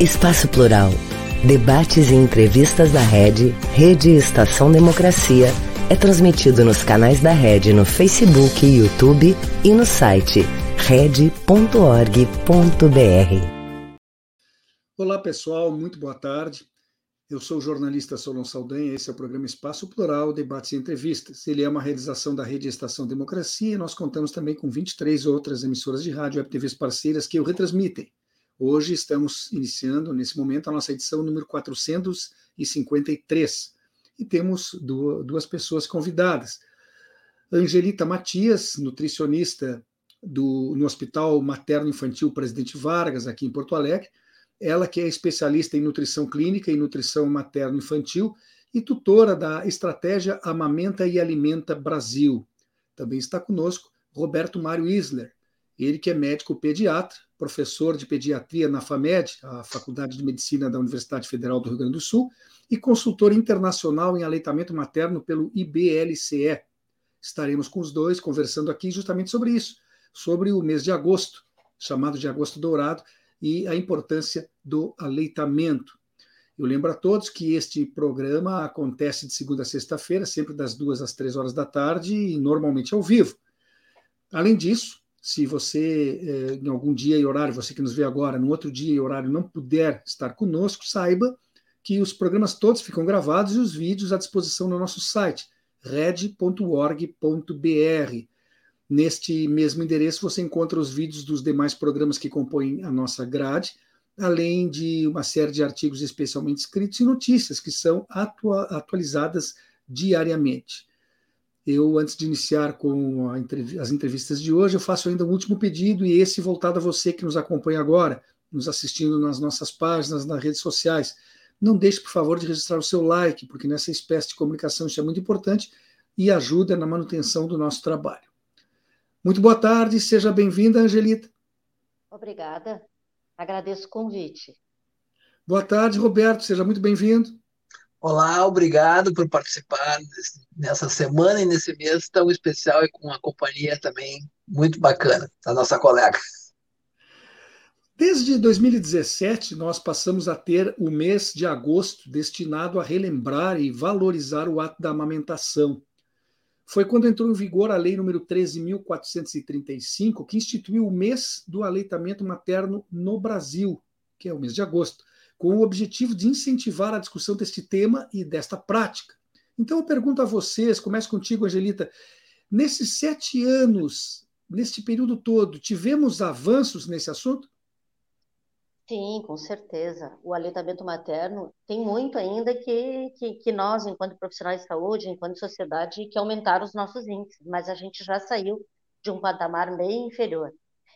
Espaço Plural. Debates e entrevistas da Rede, Rede Estação Democracia, é transmitido nos canais da Rede no Facebook, YouTube e no site rede.org.br. Olá pessoal, muito boa tarde. Eu sou o jornalista Solon Saldanha, esse é o programa Espaço Plural, Debates e Entrevistas. Ele é uma realização da Rede Estação Democracia e nós contamos também com 23 outras emissoras de rádio e TVs parceiras que o retransmitem. Hoje estamos iniciando, nesse momento, a nossa edição número 453 e temos duas pessoas convidadas. Angelita Matias, nutricionista do, no Hospital Materno Infantil Presidente Vargas, aqui em Porto Alegre, ela que é especialista em nutrição clínica e nutrição materno-infantil e tutora da estratégia Amamenta e Alimenta Brasil. Também está conosco Roberto Mário Isler, ele que é médico pediatra, professor de pediatria na FAMED, a Faculdade de Medicina da Universidade Federal do Rio Grande do Sul, e consultor internacional em aleitamento materno pelo IBLCE. Estaremos com os dois conversando aqui justamente sobre isso, sobre o mês de agosto, chamado de agosto dourado, e a importância do aleitamento. Eu lembro a todos que este programa acontece de segunda a sexta-feira, sempre das duas às três horas da tarde, e normalmente ao vivo. Além disso, se você, eh, em algum dia e horário, você que nos vê agora, no outro dia e horário, não puder estar conosco, saiba que os programas todos ficam gravados e os vídeos à disposição no nosso site, red.org.br. Neste mesmo endereço você encontra os vídeos dos demais programas que compõem a nossa grade, além de uma série de artigos especialmente escritos e notícias que são atua atualizadas diariamente. Eu, antes de iniciar com as entrevistas de hoje, eu faço ainda um último pedido, e esse voltado a você que nos acompanha agora, nos assistindo nas nossas páginas, nas redes sociais. Não deixe, por favor, de registrar o seu like, porque nessa espécie de comunicação isso é muito importante e ajuda na manutenção do nosso trabalho. Muito boa tarde, seja bem-vinda, Angelita. Obrigada, agradeço o convite. Boa tarde, Roberto, seja muito bem-vindo. Olá, obrigado por participar nessa semana e nesse mês tão especial e com a companhia também muito bacana da nossa colega. Desde 2017, nós passamos a ter o mês de agosto destinado a relembrar e valorizar o ato da amamentação. Foi quando entrou em vigor a Lei número 13.435, que instituiu o mês do aleitamento materno no Brasil, que é o mês de agosto com o objetivo de incentivar a discussão deste tema e desta prática. Então, eu pergunto a vocês, começo contigo, Angelita, nesses sete anos, neste período todo, tivemos avanços nesse assunto? Sim, com certeza. O aleitamento materno tem muito ainda que, que, que, nós, enquanto profissionais de saúde, enquanto sociedade, que aumentar os nossos índices, mas a gente já saiu de um patamar bem inferior.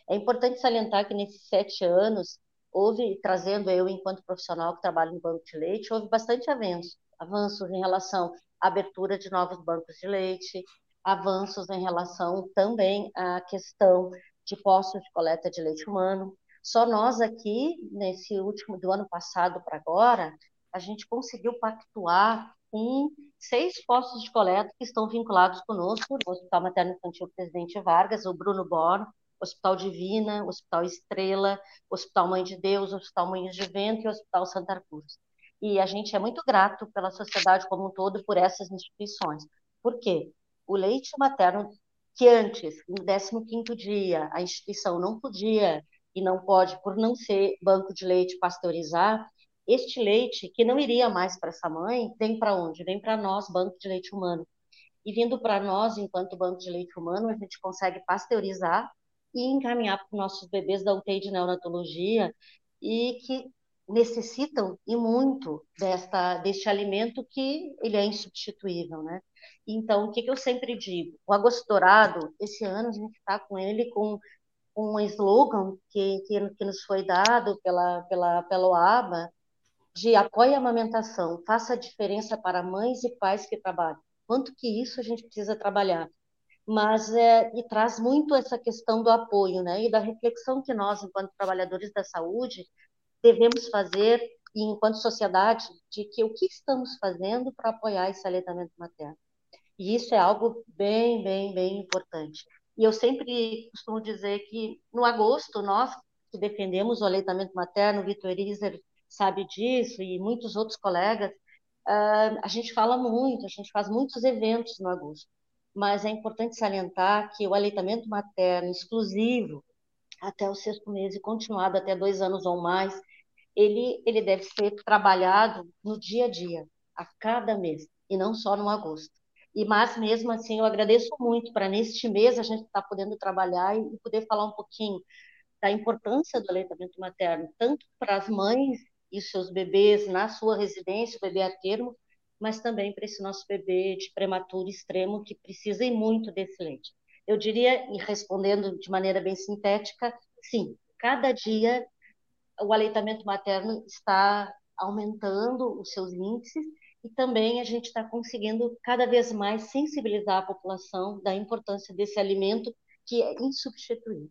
É importante salientar que nesses sete anos houve, trazendo eu enquanto profissional que trabalho no banco de leite, houve bastante avanços, avanços em relação à abertura de novos bancos de leite, avanços em relação também à questão de postos de coleta de leite humano. Só nós aqui, nesse último, do ano passado para agora, a gente conseguiu pactuar com seis postos de coleta que estão vinculados conosco, o Hospital Materno Infantil Presidente Vargas, o Bruno Born, Hospital Divina, Hospital Estrela, Hospital Mãe de Deus, Hospital Mães de Vento e Hospital Santa Cruz. E a gente é muito grato pela sociedade como um todo por essas instituições. Por quê? O leite materno, que antes, no 15º dia, a instituição não podia e não pode, por não ser banco de leite, pasteurizar, este leite, que não iria mais para essa mãe, vem para onde? Vem para nós, banco de leite humano. E vindo para nós, enquanto banco de leite humano, a gente consegue pasteurizar e encaminhar para os nossos bebês da UTI de neonatologia e que necessitam e muito desta deste alimento que ele é insubstituível, né? Então, o que, que eu sempre digo? O agosto dourado, esse ano a gente está com ele com um slogan que, que, que, nos foi dado pela, pela, pela OABA de apoie a amamentação, faça a diferença para mães e pais que trabalham. Quanto que isso a gente precisa trabalhar? Mas é, e traz muito essa questão do apoio, né, e da reflexão que nós, enquanto trabalhadores da saúde, devemos fazer, e enquanto sociedade, de que o que estamos fazendo para apoiar esse aleitamento materno. E isso é algo bem, bem, bem importante. E eu sempre costumo dizer que no agosto nós que defendemos o aleitamento materno, Vitor Iser sabe disso, e muitos outros colegas, uh, a gente fala muito, a gente faz muitos eventos no agosto, mas é importante salientar que o aleitamento materno exclusivo até o sexto mês e continuado até dois anos ou mais, ele, ele deve ser trabalhado no dia a dia, a cada mês, e não só no agosto. E mas mesmo assim eu agradeço muito para neste mês a gente estar tá podendo trabalhar e poder falar um pouquinho da importância do aleitamento materno, tanto para as mães e seus bebês na sua residência, o bebê a termo, mas também para esse nosso bebê de prematuro extremo que precisa muito desse leite. Eu diria, e respondendo de maneira bem sintética, sim, cada dia o aleitamento materno está aumentando os seus índices e também a gente está conseguindo cada vez mais sensibilizar a população da importância desse alimento que é insubstituível.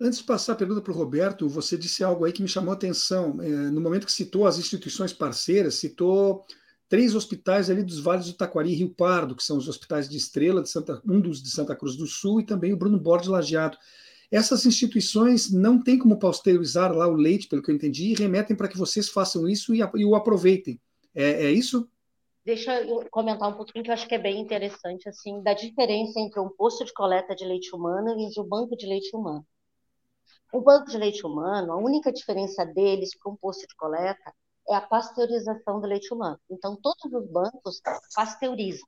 Antes de passar a pergunta para o Roberto, você disse algo aí que me chamou a atenção. É, no momento que citou as instituições parceiras, citou três hospitais ali dos vales do Taquari e Rio Pardo, que são os hospitais de Estrela, de Santa, um dos de Santa Cruz do Sul e também o Bruno Borges Lajeado. Essas instituições não têm como pasteurizar lá o leite, pelo que eu entendi, e remetem para que vocês façam isso e, e o aproveitem. É, é isso? Deixa eu comentar um pouquinho que eu acho que é bem interessante, assim, da diferença entre um posto de coleta de leite humano e o banco de leite humano. O banco de leite humano, a única diferença deles para um posto de coleta é a pasteurização do leite humano. Então, todos os bancos pasteurizam.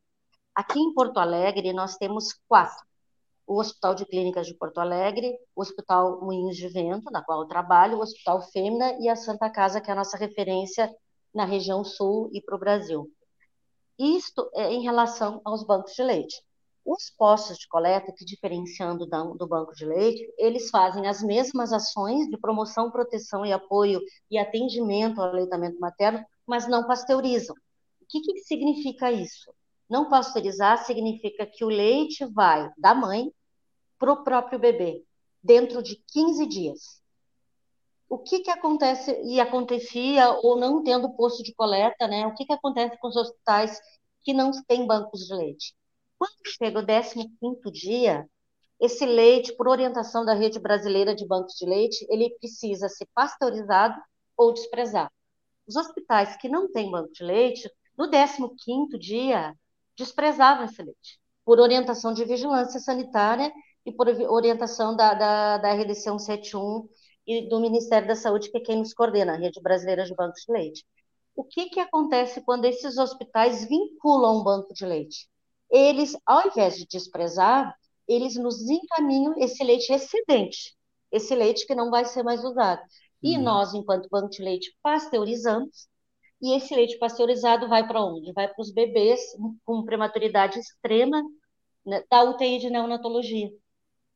Aqui em Porto Alegre, nós temos quatro. O Hospital de Clínicas de Porto Alegre, o Hospital Moinhos de Vento, na qual eu trabalho, o Hospital Fêmea e a Santa Casa, que é a nossa referência na região sul e para o Brasil. Isto é em relação aos bancos de leite. Os postos de coleta, que diferenciando do banco de leite, eles fazem as mesmas ações de promoção, proteção e apoio e atendimento ao aleitamento materno, mas não pasteurizam. O que, que significa isso? Não pasteurizar significa que o leite vai da mãe para o próprio bebê, dentro de 15 dias o que, que acontece e acontecia ou não tendo posto de coleta, né? O que, que acontece com os hospitais que não têm bancos de leite? Quando chega o 15º dia, esse leite, por orientação da rede brasileira de bancos de leite, ele precisa ser pasteurizado ou desprezado. Os hospitais que não têm banco de leite, no 15º dia, desprezavam esse leite, por orientação de vigilância sanitária e por orientação da, da, da RDC 171 e do Ministério da Saúde, que é quem nos coordena, a Rede Brasileira de Bancos de Leite. O que, que acontece quando esses hospitais vinculam um banco de leite? Eles, ao invés de desprezar, eles nos encaminham esse leite excedente, esse leite que não vai ser mais usado. E uhum. nós, enquanto banco de leite, pasteurizamos, e esse leite pasteurizado vai para onde? Vai para os bebês com prematuridade extrema né, da UTI de neonatologia.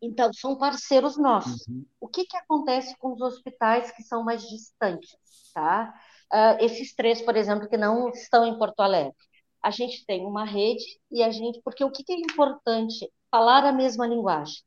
Então, são parceiros nossos. Uhum. O que, que acontece com os hospitais que são mais distantes? Tá? Uh, esses três, por exemplo, que não estão em Porto Alegre. A gente tem uma rede e a gente. Porque o que, é importante? Falar a mesma linguagem,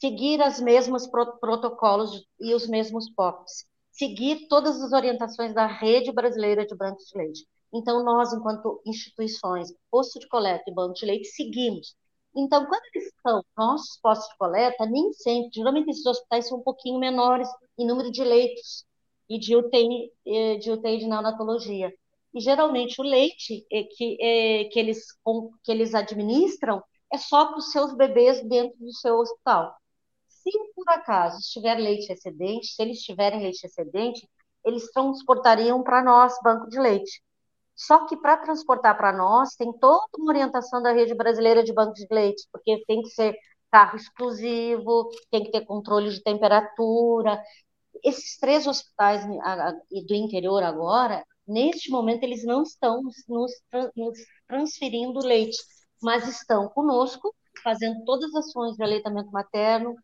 seguir as mesmas pro protocolos e os mesmos POPs, seguir todas as orientações da rede brasileira de bancos de leite. Então, nós, enquanto instituições, posto de coleta e banco de leite, seguimos então, quando eles são nossos postos de coleta, nem sempre, geralmente esses hospitais são um pouquinho menores em número de leitos e de UTI eh, de, UTI de neonatologia. E geralmente o leite é que, é, que, eles, que eles administram é só para os seus bebês dentro do seu hospital. Se por acaso estiver leite excedente, se eles tiverem leite excedente, eles transportariam para nós, banco de leite. Só que para transportar para nós tem toda uma orientação da rede brasileira de bancos de leite, porque tem que ser carro exclusivo, tem que ter controle de temperatura. Esses três hospitais do interior agora, neste momento, eles não estão nos, nos transferindo leite, mas estão conosco, fazendo todas as ações de aleitamento materno,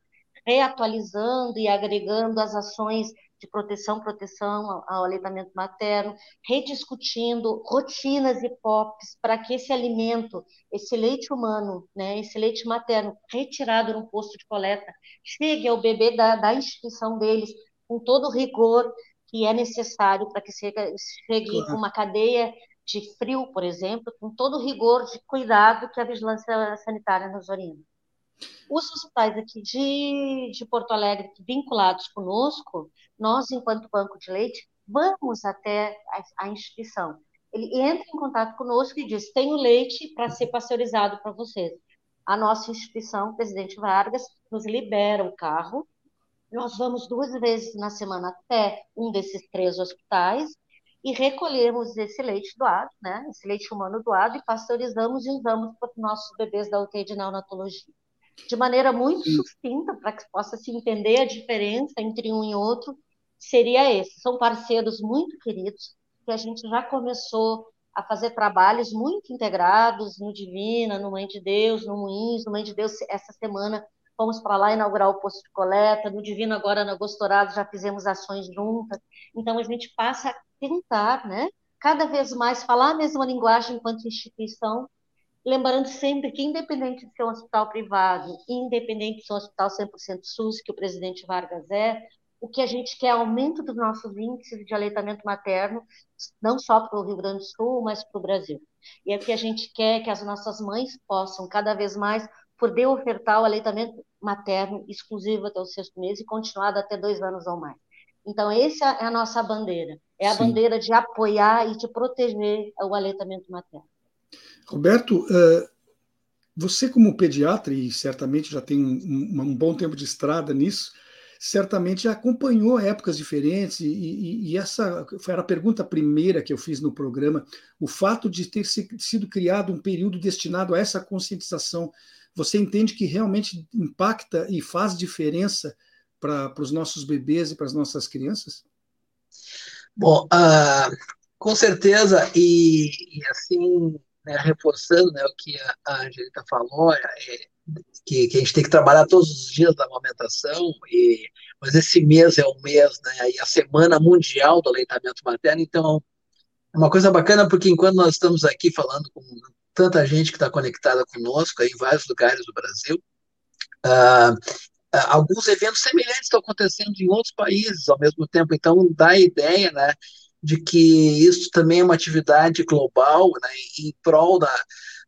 reatualizando e agregando as ações de proteção, proteção ao aleitamento materno, rediscutindo rotinas e POPs para que esse alimento, esse leite humano, né, esse leite materno retirado no posto de coleta, chegue ao bebê da, da instituição deles com todo rigor que é necessário para que chegue, claro. uma cadeia de frio, por exemplo, com todo o rigor de cuidado que a vigilância sanitária nos orienta. Os hospitais aqui de, de Porto Alegre vinculados conosco, nós, enquanto banco de leite, vamos até a, a instituição. Ele entra em contato conosco e diz: tenho leite para ser pasteurizado para vocês. A nossa instituição, Presidente Vargas, nos libera o carro. Nós vamos duas vezes na semana até um desses três hospitais e recolhemos esse leite doado, né, esse leite humano doado, e pasteurizamos e usamos para os nossos bebês da UTI de neonatologia. De maneira muito Sim. sucinta, para que possa se entender a diferença entre um e outro, seria esse. São parceiros muito queridos, que a gente já começou a fazer trabalhos muito integrados no Divina, no Mãe de Deus, no Moinhos, no Mãe de Deus, essa semana fomos para lá inaugurar o posto de coleta, no Divino agora na Gostorado já fizemos ações juntas, então a gente passa a tentar, né, cada vez mais falar a mesma linguagem enquanto instituição, lembrando sempre que independente de ser um hospital privado, independente de ser um hospital 100% SUS, que o presidente Vargas é, o que a gente quer é aumento dos nossos índices de aleitamento materno, não só para o Rio Grande do Sul, mas para o Brasil. E é o que a gente quer que as nossas mães possam cada vez mais poder ofertar o aleitamento materno exclusivo até o sexto mês e continuado até dois anos ou mais. Então, essa é a nossa bandeira. É a Sim. bandeira de apoiar e de proteger o aleitamento materno. Roberto, eh, você como pediatra, e certamente já tem um, bom tempo de estrada nisso, certamente acompanhou épocas diferentes, e, e, e, essa foi a pergunta primeira que eu fiz no programa, o fato de ter sido criado um período destinado a essa conscientização você entende que realmente impacta e faz diferença para os nossos bebês e para as nossas crianças? Bom, uh, com certeza, e, e assim, né, reforçando né, o que a, a Angelita falou, é, que, que, a gente tem que trabalhar todos os dias da amamentação, e, mas esse mês é o mês, né, e a Semana Mundial do Aleitamento Materno, então é uma coisa bacana, porque enquanto nós estamos aqui falando com tanta gente que está conectada conosco aí, em vários lugares do Brasil. Uh, uh, alguns eventos semelhantes estão acontecendo em outros países ao mesmo tempo, então dá a ideia né, de que isso também é uma atividade global né, em prol da,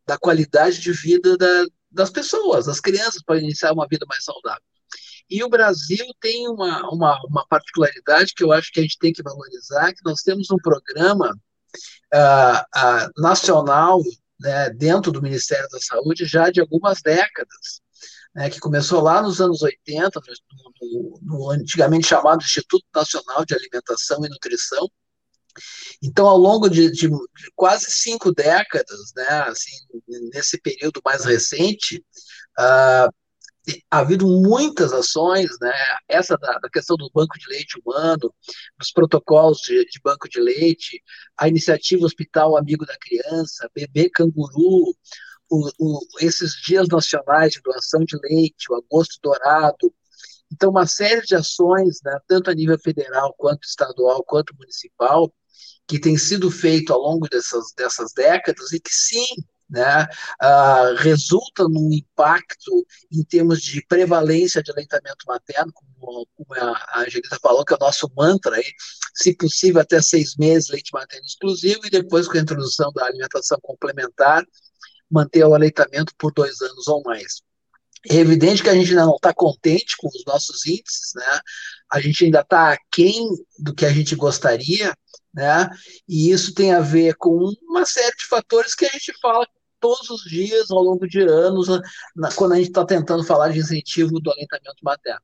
da qualidade de vida da, das pessoas, das crianças, para iniciar uma vida mais saudável. E o Brasil tem uma, uma, uma, particularidade que eu acho que a gente tem que valorizar, que nós temos um programa uh, uh, nacional né, dentro do Ministério da Saúde já de algumas décadas, né, que começou lá nos anos 80, no, no, no antigamente chamado Instituto Nacional de Alimentação e Nutrição, então, ao longo de, de, de, quase cinco décadas, né, assim, nesse período mais recente, ha havido muitas ações, né? Essa da, da, questão do banco de leite humano, dos protocolos de, de, banco de leite, a iniciativa Hospital Amigo da Criança, Bebê Canguru, o, o, esses dias nacionais de doação de leite, o Agosto Dourado. Então, uma série de ações, né, tanto a nível federal, quanto estadual, quanto municipal, que tem sido feito ao longo dessas, dessas décadas e que sim, né, uh, resulta num impacto em termos de prevalência de aleitamento materno, como, como a Angelita falou, que é o nosso mantra, aí, se possível até seis meses leite materno exclusivo, e depois com a introdução da alimentação complementar, manter o aleitamento por dois anos ou mais. É evidente que a gente ainda não está contente com os nossos índices, né? A gente ainda está aquém do que a gente gostaria, né? E isso tem a ver com uma série de fatores que a gente fala todos os dias, ao longo de anos, na, quando a gente está tentando falar de incentivo do aleitamento materno.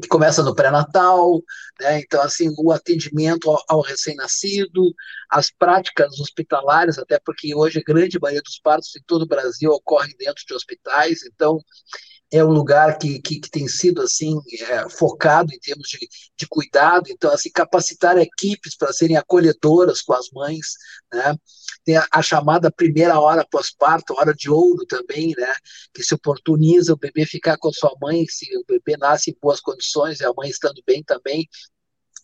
Que começa no pré-natal, né? então, assim, o atendimento ao, ao recém-nascido, as práticas hospitalares, até porque hoje a grande maioria dos partos em todo o Brasil ocorrem dentro de hospitais, então é um lugar que, que, que tem sido assim é, focado em termos de, de cuidado, então assim capacitar equipes para serem acolhedoras com as mães, né? Tem a, a chamada primeira hora pós-parto, hora de ouro também, né? Que se oportuniza o bebê ficar com sua mãe, se o bebê nasce em boas condições e a mãe estando bem também,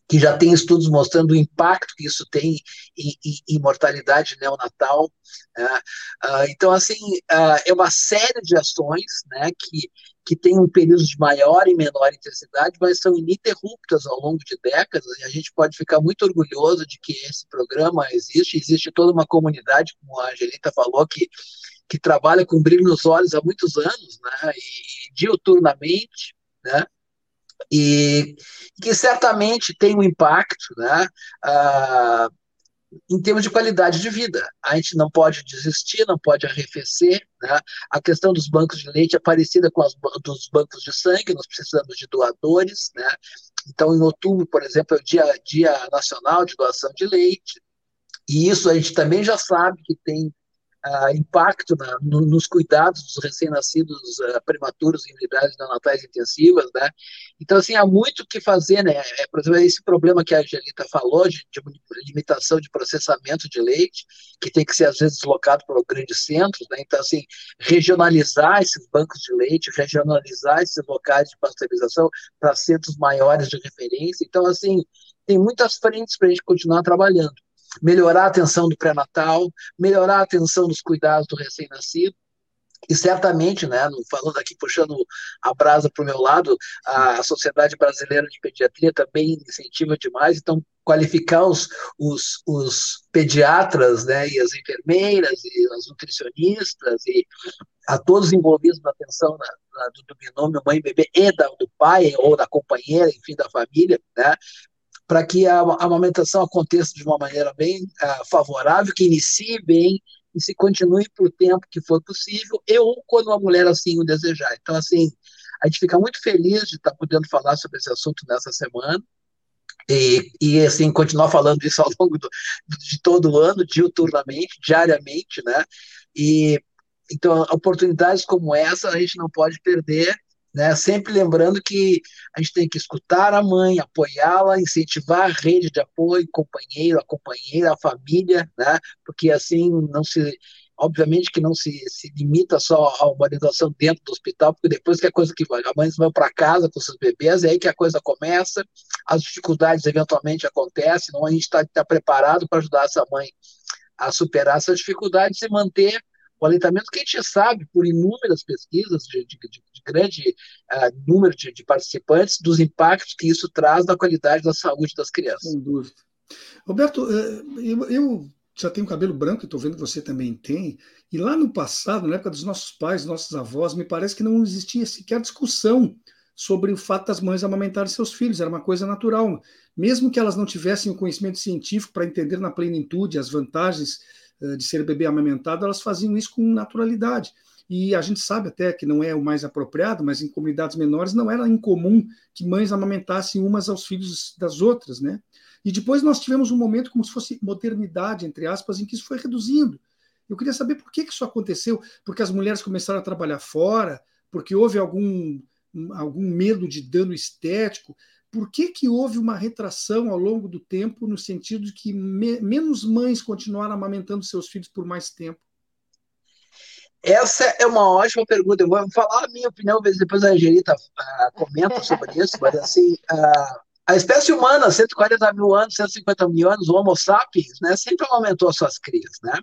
que já tem estudos mostrando o impacto que isso tem em, em, em mortalidade neonatal. Né? Uh, então, assim, uh, é uma série de ações né, que, que tem um período de maior e menor intensidade, mas são ininterruptas ao longo de décadas, e a gente pode ficar muito orgulhoso de que esse programa existe. Existe toda uma comunidade, como a Angelita falou, que, que trabalha com brilho nos olhos há muitos anos, né, e, e diuturnamente, né, e que certamente tem um impacto né, uh, em termos de qualidade de vida. A gente não pode desistir, não pode arrefecer. Né? A questão dos bancos de leite é parecida com as dos bancos de sangue, nós precisamos de doadores. Né? Então, em outubro, por exemplo, é o dia, dia Nacional de Doação de Leite. E isso a gente também já sabe que tem uh, impacto na, no, nos cuidados dos recém-nascidos uh, prematuros em unidades neonatais intensivas, né? Então, assim, há muito que fazer, né? É, por exemplo, esse problema que a Angelita falou de, de, limitação de processamento de leite, que tem que ser, às vezes, deslocado para grandes centros, né? Então, assim, regionalizar esses bancos de leite, regionalizar esses locais de pasteurização para centros maiores de referência. Então, assim, tem muitas frentes para a gente continuar trabalhando melhorar a atenção do pré-natal, melhorar a atenção dos cuidados do recém-nascido, e certamente, né, falando aqui, puxando a brasa para o meu lado, a Sociedade Brasileira de Pediatria também incentiva demais, então qualificar os, os, os pediatras, né, e as enfermeiras, e as nutricionistas, e a todos envolvidos na atenção na, na, do, do binômio mãe-bebê e da, do pai, ou da companheira, enfim, da família, né, para que a, amamentação aconteça de uma maneira bem uh, favorável, que inicie bem e se continue por tempo que for possível, ou quando a mulher assim o desejar. Então, assim, a gente fica muito feliz de estar podendo falar sobre esse assunto nessa semana. E, e assim, continuar falando isso ao longo do, de todo o ano, diuturnamente, diariamente, né? E então, oportunidades como essa a gente não pode perder né? Sempre lembrando que a gente tem que escutar a mãe, apoiá-la, incentivar a rede de apoio, companheiro, a companheira, a família, né? porque assim não se. Obviamente que não se, se limita só à humanização dentro do hospital, porque depois que a coisa que a mãe vai para casa com seus bebês, é aí que a coisa começa, as dificuldades eventualmente acontecem, não a gente está tá preparado para ajudar essa mãe a superar essas dificuldades e manter o aleitamento que a gente sabe por inúmeras pesquisas de, de, de, de grande uh, número de, participantes dos impactos que isso traz na qualidade da saúde das crianças. Sem dúvida. Roberto, eh, eu, eu já tenho cabelo branco, estou vendo que você também tem, e lá no passado, na época dos nossos pais, nossos avós, me parece que não existia sequer discussão sobre o fato das mães amamentarem seus filhos, era uma coisa natural. Mesmo que elas não tivessem o conhecimento científico para entender na plenitude as vantagens de ser bebê amamentado, elas faziam isso com naturalidade. E a gente sabe até que não é o mais apropriado, mas em comunidades menores não era incomum que mães amamentassem umas aos filhos das outras, né? E depois nós tivemos um momento como se fosse modernidade, entre aspas, em que isso foi reduzindo. Eu queria saber por que, que isso aconteceu, porque as mulheres começaram a trabalhar fora, porque houve algum, algum medo de dano estético, por que, que houve uma retração ao longo do tempo, no sentido de que me, menos mães continuaram amamentando seus filhos por mais tempo? Essa é uma ótima pergunta. Eu vou falar a minha opinião, depois a Angelita uh, comenta sobre isso, mas assim, uh, a espécie humana, 140 mil anos, 150 mil anos, o Homo sapiens, né, sempre amamentou suas crias, né?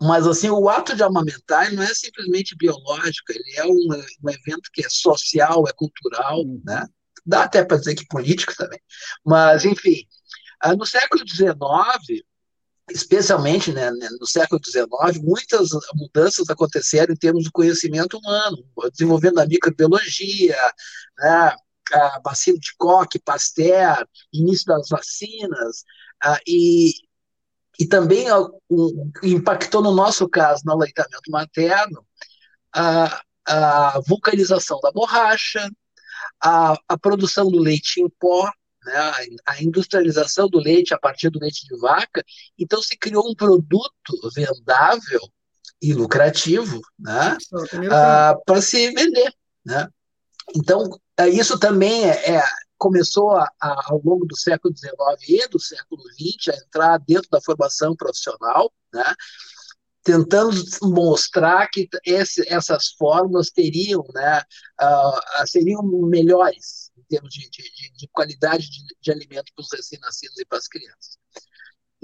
Mas assim, o ato de amamentar não é simplesmente biológico, ele é um, um evento que é social, é cultural, né? Dá até para dizer que político também. Mas, enfim, ah, no século XIX, especialmente né, né no século XIX, muitas mudanças aconteceram em termos de conhecimento humano, desenvolvendo a microbiologia, né, a bacilo de Koch, Pasteur, início das vacinas, uh, e, e também um, impactou no nosso caso, no aleitamento materno, a, a vulcanização da borracha, a, a produção do leite em pó, né, a industrialização do leite a partir do leite de vaca, então se criou um produto vendável e lucrativo né, ah, para se vender. Né? Então, é, isso também é, é começou a, a, ao longo do século XIX e do século XX a entrar dentro da formação profissional, né? Tentando mostrar que esse, essas fórmulas teriam, né, uh, seriam melhores em termos de, de, de qualidade de, de alimento para os recém-nascidos e para as crianças.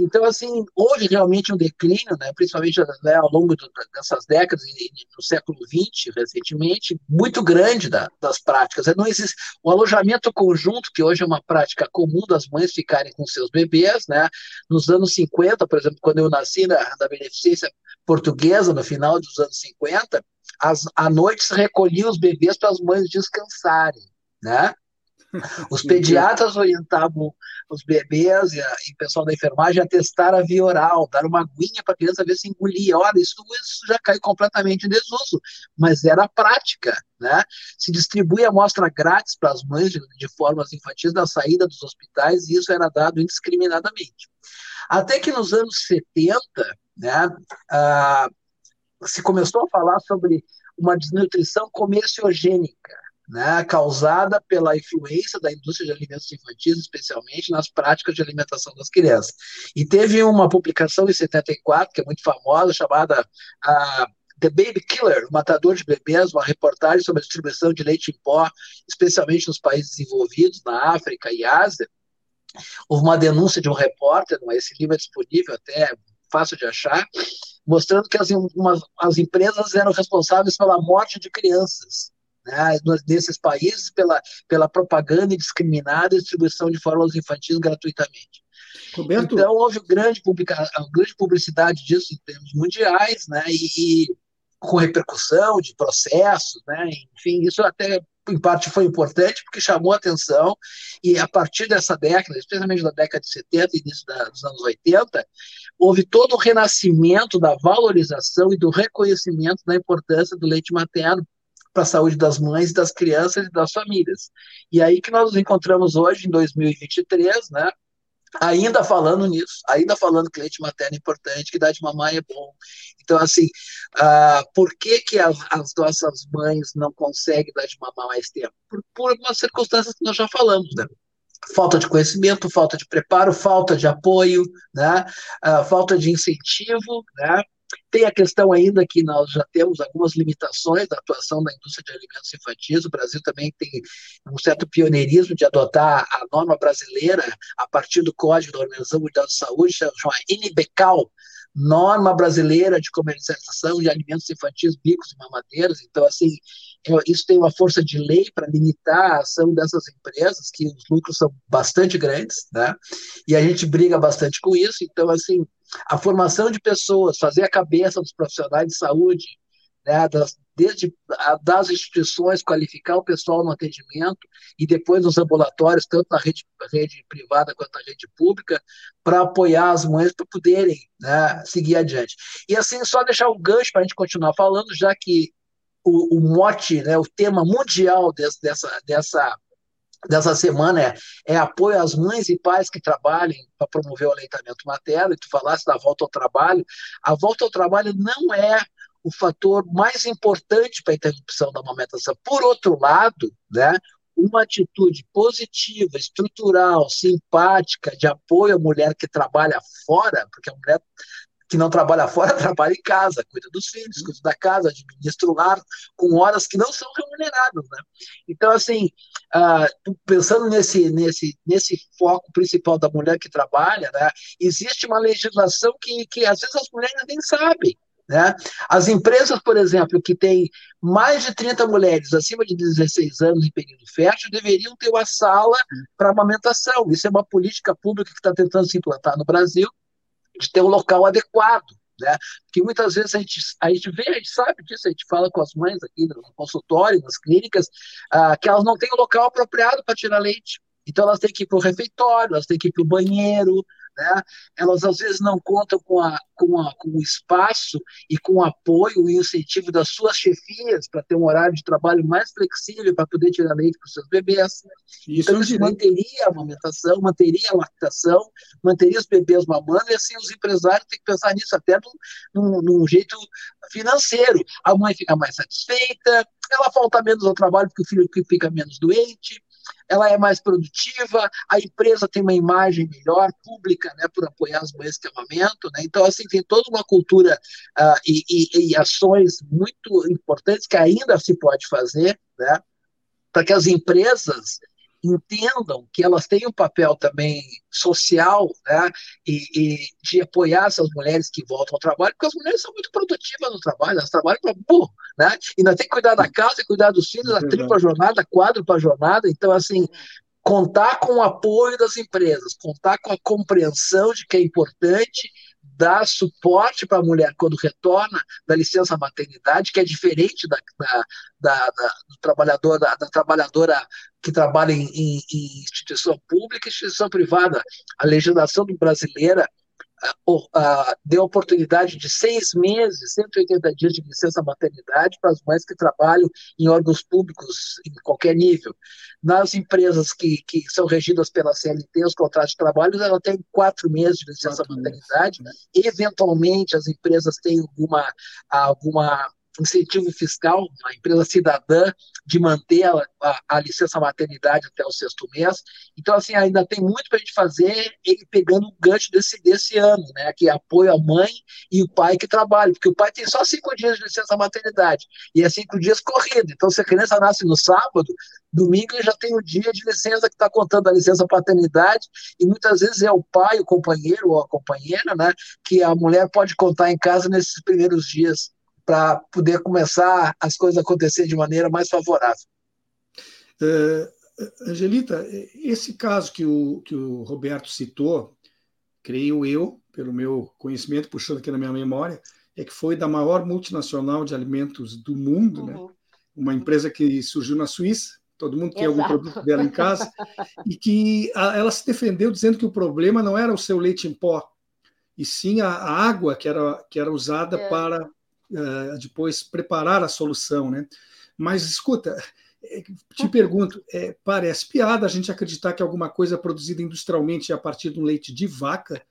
Então, assim, houve realmente um declínio, né, principalmente né, ao longo do, dessas décadas, no século XX, recentemente, muito grande da, das práticas. Não existe, o alojamento conjunto, que hoje é uma prática comum das mães ficarem com seus bebês, né, nos anos 50, por exemplo, quando eu nasci na, na Beneficência Portuguesa, no final dos anos 50, as, à noite se recolhiam os bebês para as mães descansarem, né? Os pediatras orientavam os bebês e, o pessoal da enfermagem a testar a via oral, dar uma aguinha para a criança ver se engolia. Olha, isso, isso já caiu completamente em desuso, mas era a prática. Né? Se distribuía amostra grátis para as mães de, de formas infantis da saída dos hospitais e isso era dado indiscriminadamente. Até que nos anos 70, né, ah, se começou a falar sobre uma desnutrição comerciogênica, né, causada pela influência da indústria de alimentos infantis, especialmente nas práticas de alimentação das crianças. E teve uma publicação em 74, que é muito famosa, chamada The Baby Killer, o matador de bebês, uma reportagem sobre a distribuição de leite em pó, especialmente nos países desenvolvidos, na África e Ásia. Houve uma denúncia de um repórter, esse livro é disponível até fácil de achar, mostrando que as, as empresas eram responsáveis pela morte de crianças né, nesses países pela, pela propaganda indiscriminada e distribuição de fórmulas infantis gratuitamente. Roberto... Então, houve grande, publica... grande publicidade disso em termos mundiais, né, e, e com repercussão de processos, né, enfim, isso até em parte foi importante porque chamou atenção e a partir dessa década, especialmente da década de 70 e início da, dos anos 80, houve todo o renascimento da valorização e do reconhecimento da importância do leite materno para a saúde das mães, das crianças e das famílias. E aí que nós nos encontramos hoje, em 2023, né? Ainda falando nisso, ainda falando que leite materno é importante, que dar de mamar é bom. Então, assim, uh, por que, que as, as, nossas mães não conseguem dar de mamar mais tempo? Por, por umas circunstâncias que nós já falamos, né? falta de conhecimento, falta de preparo, falta de apoio, né? Uh, falta de incentivo, né? Tem a questão ainda que nós já temos algumas limitações da atuação da indústria de alimentos infantis. O Brasil também tem um certo pioneirismo de adotar a norma brasileira a partir do Código da Organização Mundial de Saúde, chama NBCAL, norma brasileira de comercialização de alimentos infantis, bicos e mamadeiras. Então, assim, isso tem uma força de lei para limitar a ação dessas empresas, que os lucros são bastante grandes, né? E a gente briga bastante com isso. Então, assim, a formação de pessoas, fazer a cabeça dos profissionais de saúde, né, das, desde a, das instituições, qualificar o pessoal no atendimento e depois nos ambulatórios, tanto na rede, rede privada quanto na rede pública, para apoiar as mães para poderem né, seguir adiante. E assim, só deixar o gancho para a gente continuar falando, já que o, o mote, né, o tema mundial desse, dessa, dessa dessa semana é, é, apoio às mães e pais que trabalhem para promover o aleitamento materno, e tu falaste da volta ao trabalho. A volta ao trabalho não é o fator mais importante para a interrupção da amamentação. Por outro lado, né, uma atitude positiva, estrutural, simpática, de apoio à mulher que trabalha fora, porque a mulher que não trabalha fora, trabalha em casa, cuida dos filhos, cuida da casa, administra o lar, com horas que não são remuneradas, né? Então, assim, uh, pensando nesse, nesse, nesse foco principal da mulher que trabalha, né, existe uma legislação que, que às vezes as mulheres nem sabem, né? As empresas, por exemplo, que têm mais de 30 mulheres acima de 16 anos em período fértil, deveriam ter uma sala para amamentação. Isso é uma política pública que está tentando se implantar no Brasil, de ter um local adequado, né? Porque muitas vezes a gente, a gente vê, a gente sabe disso, a gente fala com as mães aqui no consultório, nas clínicas, ah, que elas não têm um local apropriado para tirar leite. Então elas têm que ir para o refeitório, elas têm que ir para o banheiro, né? elas às vezes não contam com, a, com, a, com o espaço e com o apoio e incentivo das suas chefias para ter um horário de trabalho mais flexível para poder tirar leite para os seus bebês. Isso então, isso manteria a amamentação, manteria a lactação, manteria os bebês mamando, e assim os empresários têm que pensar nisso até num, num jeito financeiro. A mãe fica mais satisfeita, ela falta menos ao trabalho porque o filho fica menos doente, ela é mais produtiva, a empresa tem uma imagem melhor, pública, né, por apoiar as mães que amamentam, né, então, assim, tem toda uma cultura uh, e, e, e, ações muito importantes que ainda se pode fazer, né, para que as empresas entendam que elas têm um papel também social, né, e, e, de apoiar essas mulheres que voltam ao trabalho, porque as mulheres são muito produtivas no trabalho, elas trabalham para burro, né, e ainda tem que cuidar da casa, cuidar dos filhos, a tripla jornada, quádrupla jornada, então, assim, contar com o apoio das empresas, contar com a compreensão de que é importante dar suporte para a mulher quando retorna da licença maternidade, que é diferente da, da, da, da do trabalhador, da, da, trabalhadora que trabalha em, em, em instituição pública e instituição privada. A legislação brasileira deu oportunidade de seis meses, 180 dias de licença maternidade para as mães que trabalham em órgãos públicos em qualquer nível. Nas empresas que, que são regidas pela CLT, os contratos de trabalho, ela tem quatro meses de licença maternidade. Meses. Eventualmente, as empresas têm alguma, alguma incentivo fiscal, a empresa cidadã, de manter a, a, a, licença maternidade até o sexto mês. Então, assim, ainda tem muito para a gente fazer, ele pegando o gancho desse, desse ano, né? Que é apoio à mãe e o pai que trabalham, porque o pai tem só cinco dias de licença maternidade, e é cinco dias corrido. Então, se a criança nasce no sábado, domingo ele já tem o dia de licença que está contando a licença paternidade, e muitas vezes é o pai, o companheiro ou a companheira, né? Que a mulher pode contar em casa nesses primeiros dias para poder começar as coisas a acontecer de maneira mais favorável. Uh, Angelita, esse caso que o, que o Roberto citou, creio eu, pelo meu conhecimento, puxando aqui na minha memória, é que foi da maior multinacional de alimentos do mundo, né? uhum. né? uma empresa que surgiu na Suíça, todo mundo tem algum produto dela em casa, e que a, ela se defendeu dizendo que o problema não era o seu leite em pó, e sim a, a água que era, que era usada é. para uh, depois preparar a solução, né? Mas escuta, é, te pergunto, é, parece piada a gente acreditar que alguma coisa produzida industrialmente a partir de um leite de vaca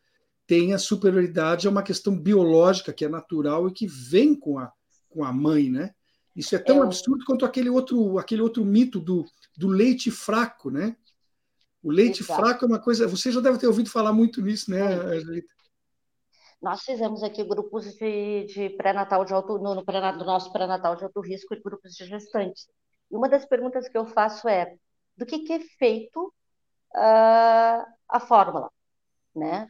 tenha superioridade a uma questão biológica que é natural e que vem com a, com a mãe, né? Isso é tão é. absurdo quanto aquele outro, aquele outro mito do, do leite fraco, né? O leite Exato. fraco é uma coisa. Você já deve ter ouvido falar muito nisso, né, Angelita? Nós fizemos aqui grupos de, de pré-natal de alto, no, no, pré, no nosso pré-natal de alto risco e grupos de gestantes. E uma das perguntas que eu faço é do que, que é feito uh, a fórmula, né?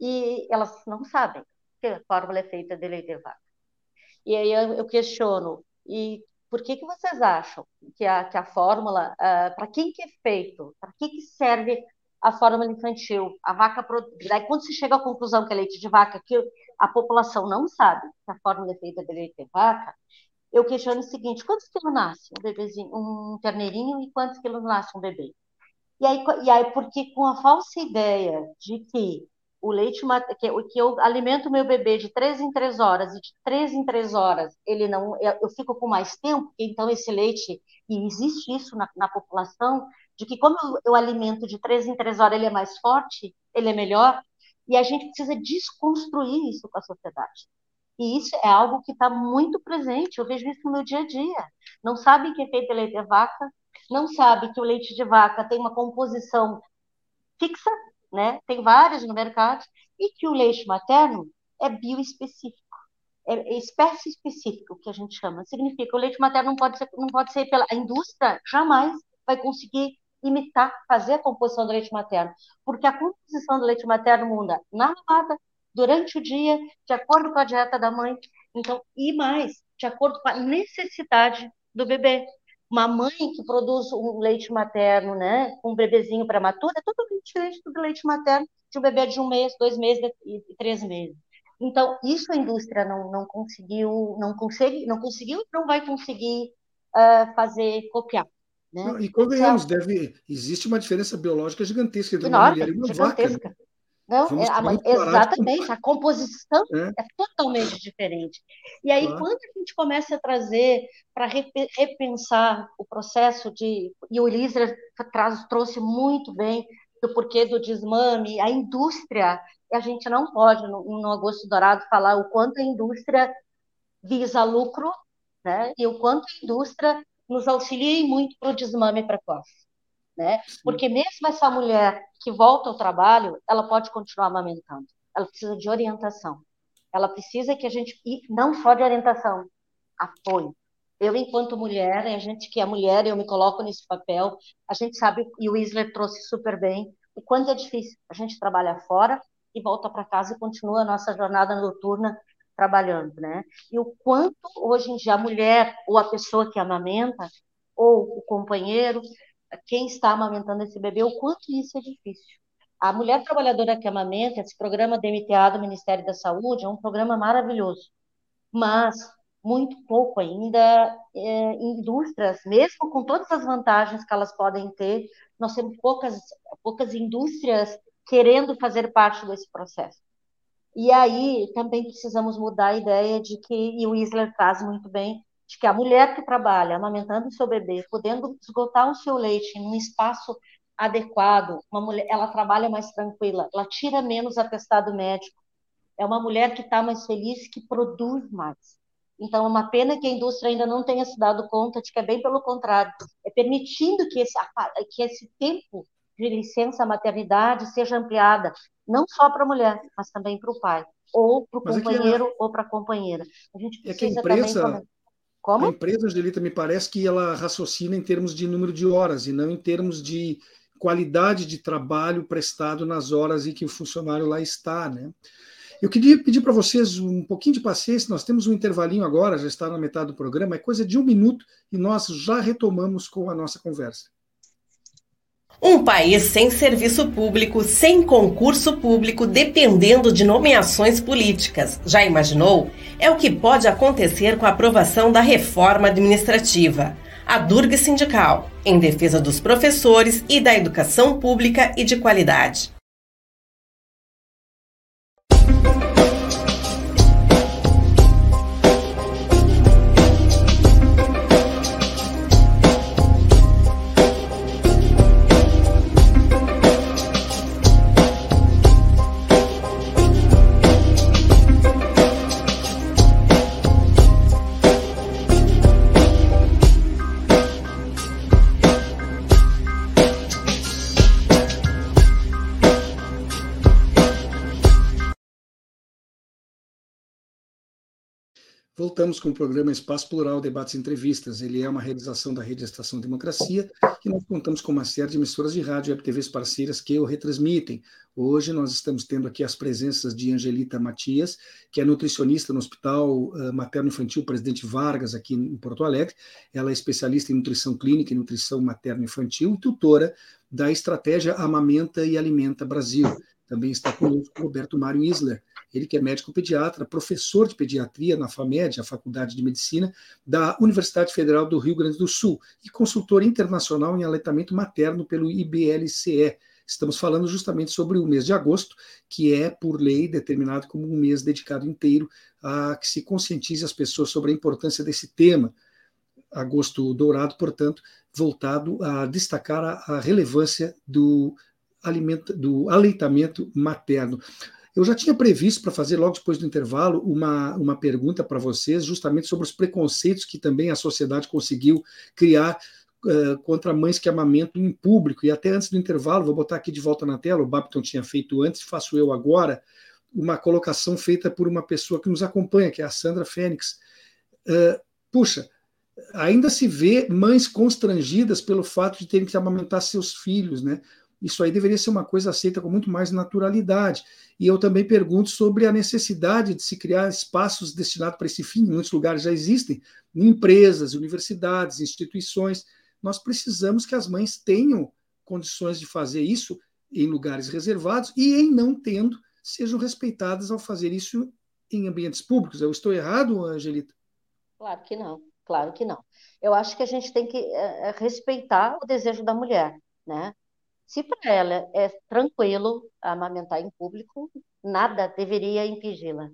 E elas não sabem que a fórmula é feita de leite de vaca. E aí eu, eu questiono, e por que, que vocês acham que a, que a fórmula, uh, para quem que é feito, para que, que serve a fórmula infantil. A vaca. Daí, quando se chega à conclusão que é leite de vaca, que a população não sabe que a fórmula é feita de leite de vaca, eu questiono o seguinte: quantos quilos nasce um bebezinho, um terneirinho, e quantos quilos nasce um bebê? E aí, e aí, porque com a falsa ideia de que o leite que, que eu alimento meu bebê de três em três horas e de três em três horas ele não eu fico com mais tempo então esse leite e existe isso na, na população de que como eu, alimento de três em três horas, ele é mais forte, ele é melhor, e a gente precisa desconstruir isso com a sociedade. E isso é algo que está muito presente, eu vejo isso no meu dia a dia. Não sabem que é feito leite de vaca, não sabem que o leite de vaca tem uma composição fixa, né? tem várias no mercado, e que o leite materno é bioespecífico é espécie específica, o que a gente chama. Significa que o leite materno não pode ser, não pode ser pela a indústria, jamais vai conseguir imitar, fazer a composição do leite materno, porque a composição do leite materno muda na mamada, durante o dia, de acordo com a dieta da mãe, então, e mais, de acordo com a necessidade do bebê. Uma mãe que produz um leite materno, né, com um bebezinho prematuro, é totalmente diferente do leite materno de um bebê de um mês, dois meses e três meses. Então, isso a indústria não, não conseguiu, não consegue, não conseguiu, não vai conseguir uh, fazer copiar. Né? Não, e convenhamos, então, deve, existe uma diferença biológica gigantesca entre uma mulher e uma vaca. Né? Não, é, a, exatamente, a composição é. é. totalmente diferente. E aí, claro. quando a gente começa a trazer para repensar o processo de. E o Elisa traz, trouxe muito bem do porquê do desmame, a indústria, a gente não pode, no, no Agosto Dourado, falar o quanto a indústria visa lucro, né? e o quanto a indústria nos auxiliem muito para o desmame precoce. Né? Porque mesmo essa mulher que volta ao trabalho, ela pode continuar amamentando. Ela precisa de orientação. Ela precisa que a gente e não só de orientação, apoio. Eu, enquanto mulher, a gente que é mulher, eu me coloco nesse papel. A gente sabe e o Isler trouxe super bem o quanto é difícil. A gente trabalha fora e volta para casa e continua a nossa jornada noturna trabalhando, né? E o quanto hoje em dia a mulher ou a pessoa que amamenta ou o companheiro, quem está amamentando esse bebê, o quanto isso é difícil. A mulher trabalhadora que amamenta, esse programa DMTA do Ministério da Saúde, é um programa maravilhoso, mas muito pouco ainda é, indústrias, mesmo com todas as vantagens que elas podem ter, nós temos poucas, poucas indústrias querendo fazer parte desse processo. E aí também precisamos mudar a ideia de que, e o Isler traz muito bem, de que a mulher que trabalha amamentando seu bebê, podendo esgotar o seu leite em um espaço adequado, uma mulher, ela trabalha mais tranquila, ela tira menos atestado médico, é uma mulher que está mais feliz, que produz mais. Então, é uma pena que a indústria ainda não tenha se dado conta de que é bem pelo contrário, é permitindo que esse, que esse tempo de licença maternidade seja ampliada, não só para a mulher, mas também para o pai, ou para o companheiro é ou para a companheira. A gente precisa é que a empresa, também. Como? A empresa, Angelita, me parece que ela raciocina em termos de número de horas e não em termos de qualidade de trabalho prestado nas horas em que o funcionário lá está, né? Eu queria pedir para vocês um pouquinho de paciência, nós temos um intervalinho agora, já está na metade do programa, é coisa de um minuto e nós já retomamos com a nossa conversa. Um país sem serviço público, sem concurso público, dependendo de nomeações políticas. Já imaginou? É o que pode acontecer com a aprovação da reforma administrativa a Durga Sindical, em defesa dos professores e da educação pública e de qualidade. Voltamos com o programa Espaço Plural, Debates e Entrevistas. Ele é uma realização da Rede Estação Democracia e nós contamos com uma série de emissoras de rádio e TVs parceiras que o retransmitem. Hoje nós estamos tendo aqui as presenças de Angelita Matias, que é nutricionista no Hospital eh, Materno Infantil Presidente Vargas, aqui em Porto Alegre. Ela é especialista em nutrição clínica e nutrição materno infantil e tutora da estratégia Amamenta e Alimenta Brasil. Também está conosco Roberto Mário Isler, ele que é médico pediatra, professor de pediatria na FAMED, a Faculdade de Medicina, da Universidade Federal do Rio Grande do Sul, e consultor internacional em aleitamento materno pelo IBLCE. Estamos falando justamente sobre o mês de agosto, que é, por lei, determinado como um mês dedicado inteiro a que se conscientize as pessoas sobre a importância desse tema. Agosto Dourado, portanto, voltado a destacar a, a relevância do alimenta, do aleitamento materno. Eu já tinha previsto para fazer logo depois do intervalo uma, uma pergunta para vocês, justamente sobre os preconceitos que também a sociedade conseguiu criar uh, contra mães que amamentam em público. E até antes do intervalo, vou botar aqui de volta na tela, o Babton tinha feito antes, faço eu agora, uma colocação feita por uma pessoa que nos acompanha, que é a Sandra Fênix. Uh, puxa, ainda se vê mães constrangidas pelo fato de terem que amamentar seus filhos, né? Isso aí deveria ser uma coisa aceita com muito mais naturalidade. E eu também pergunto sobre a necessidade de se criar espaços destinados para esse fim. Muitos lugares já existem, em empresas, universidades, instituições. Nós precisamos que as mães tenham condições de fazer isso em lugares reservados e, em não tendo, sejam respeitadas ao fazer isso em ambientes públicos. Eu estou errado, Angelita? Claro que não, claro que não. Eu acho que a gente tem que é, respeitar o desejo da mulher, né? Se para ela é tranquilo amamentar em público, nada deveria impedi-la.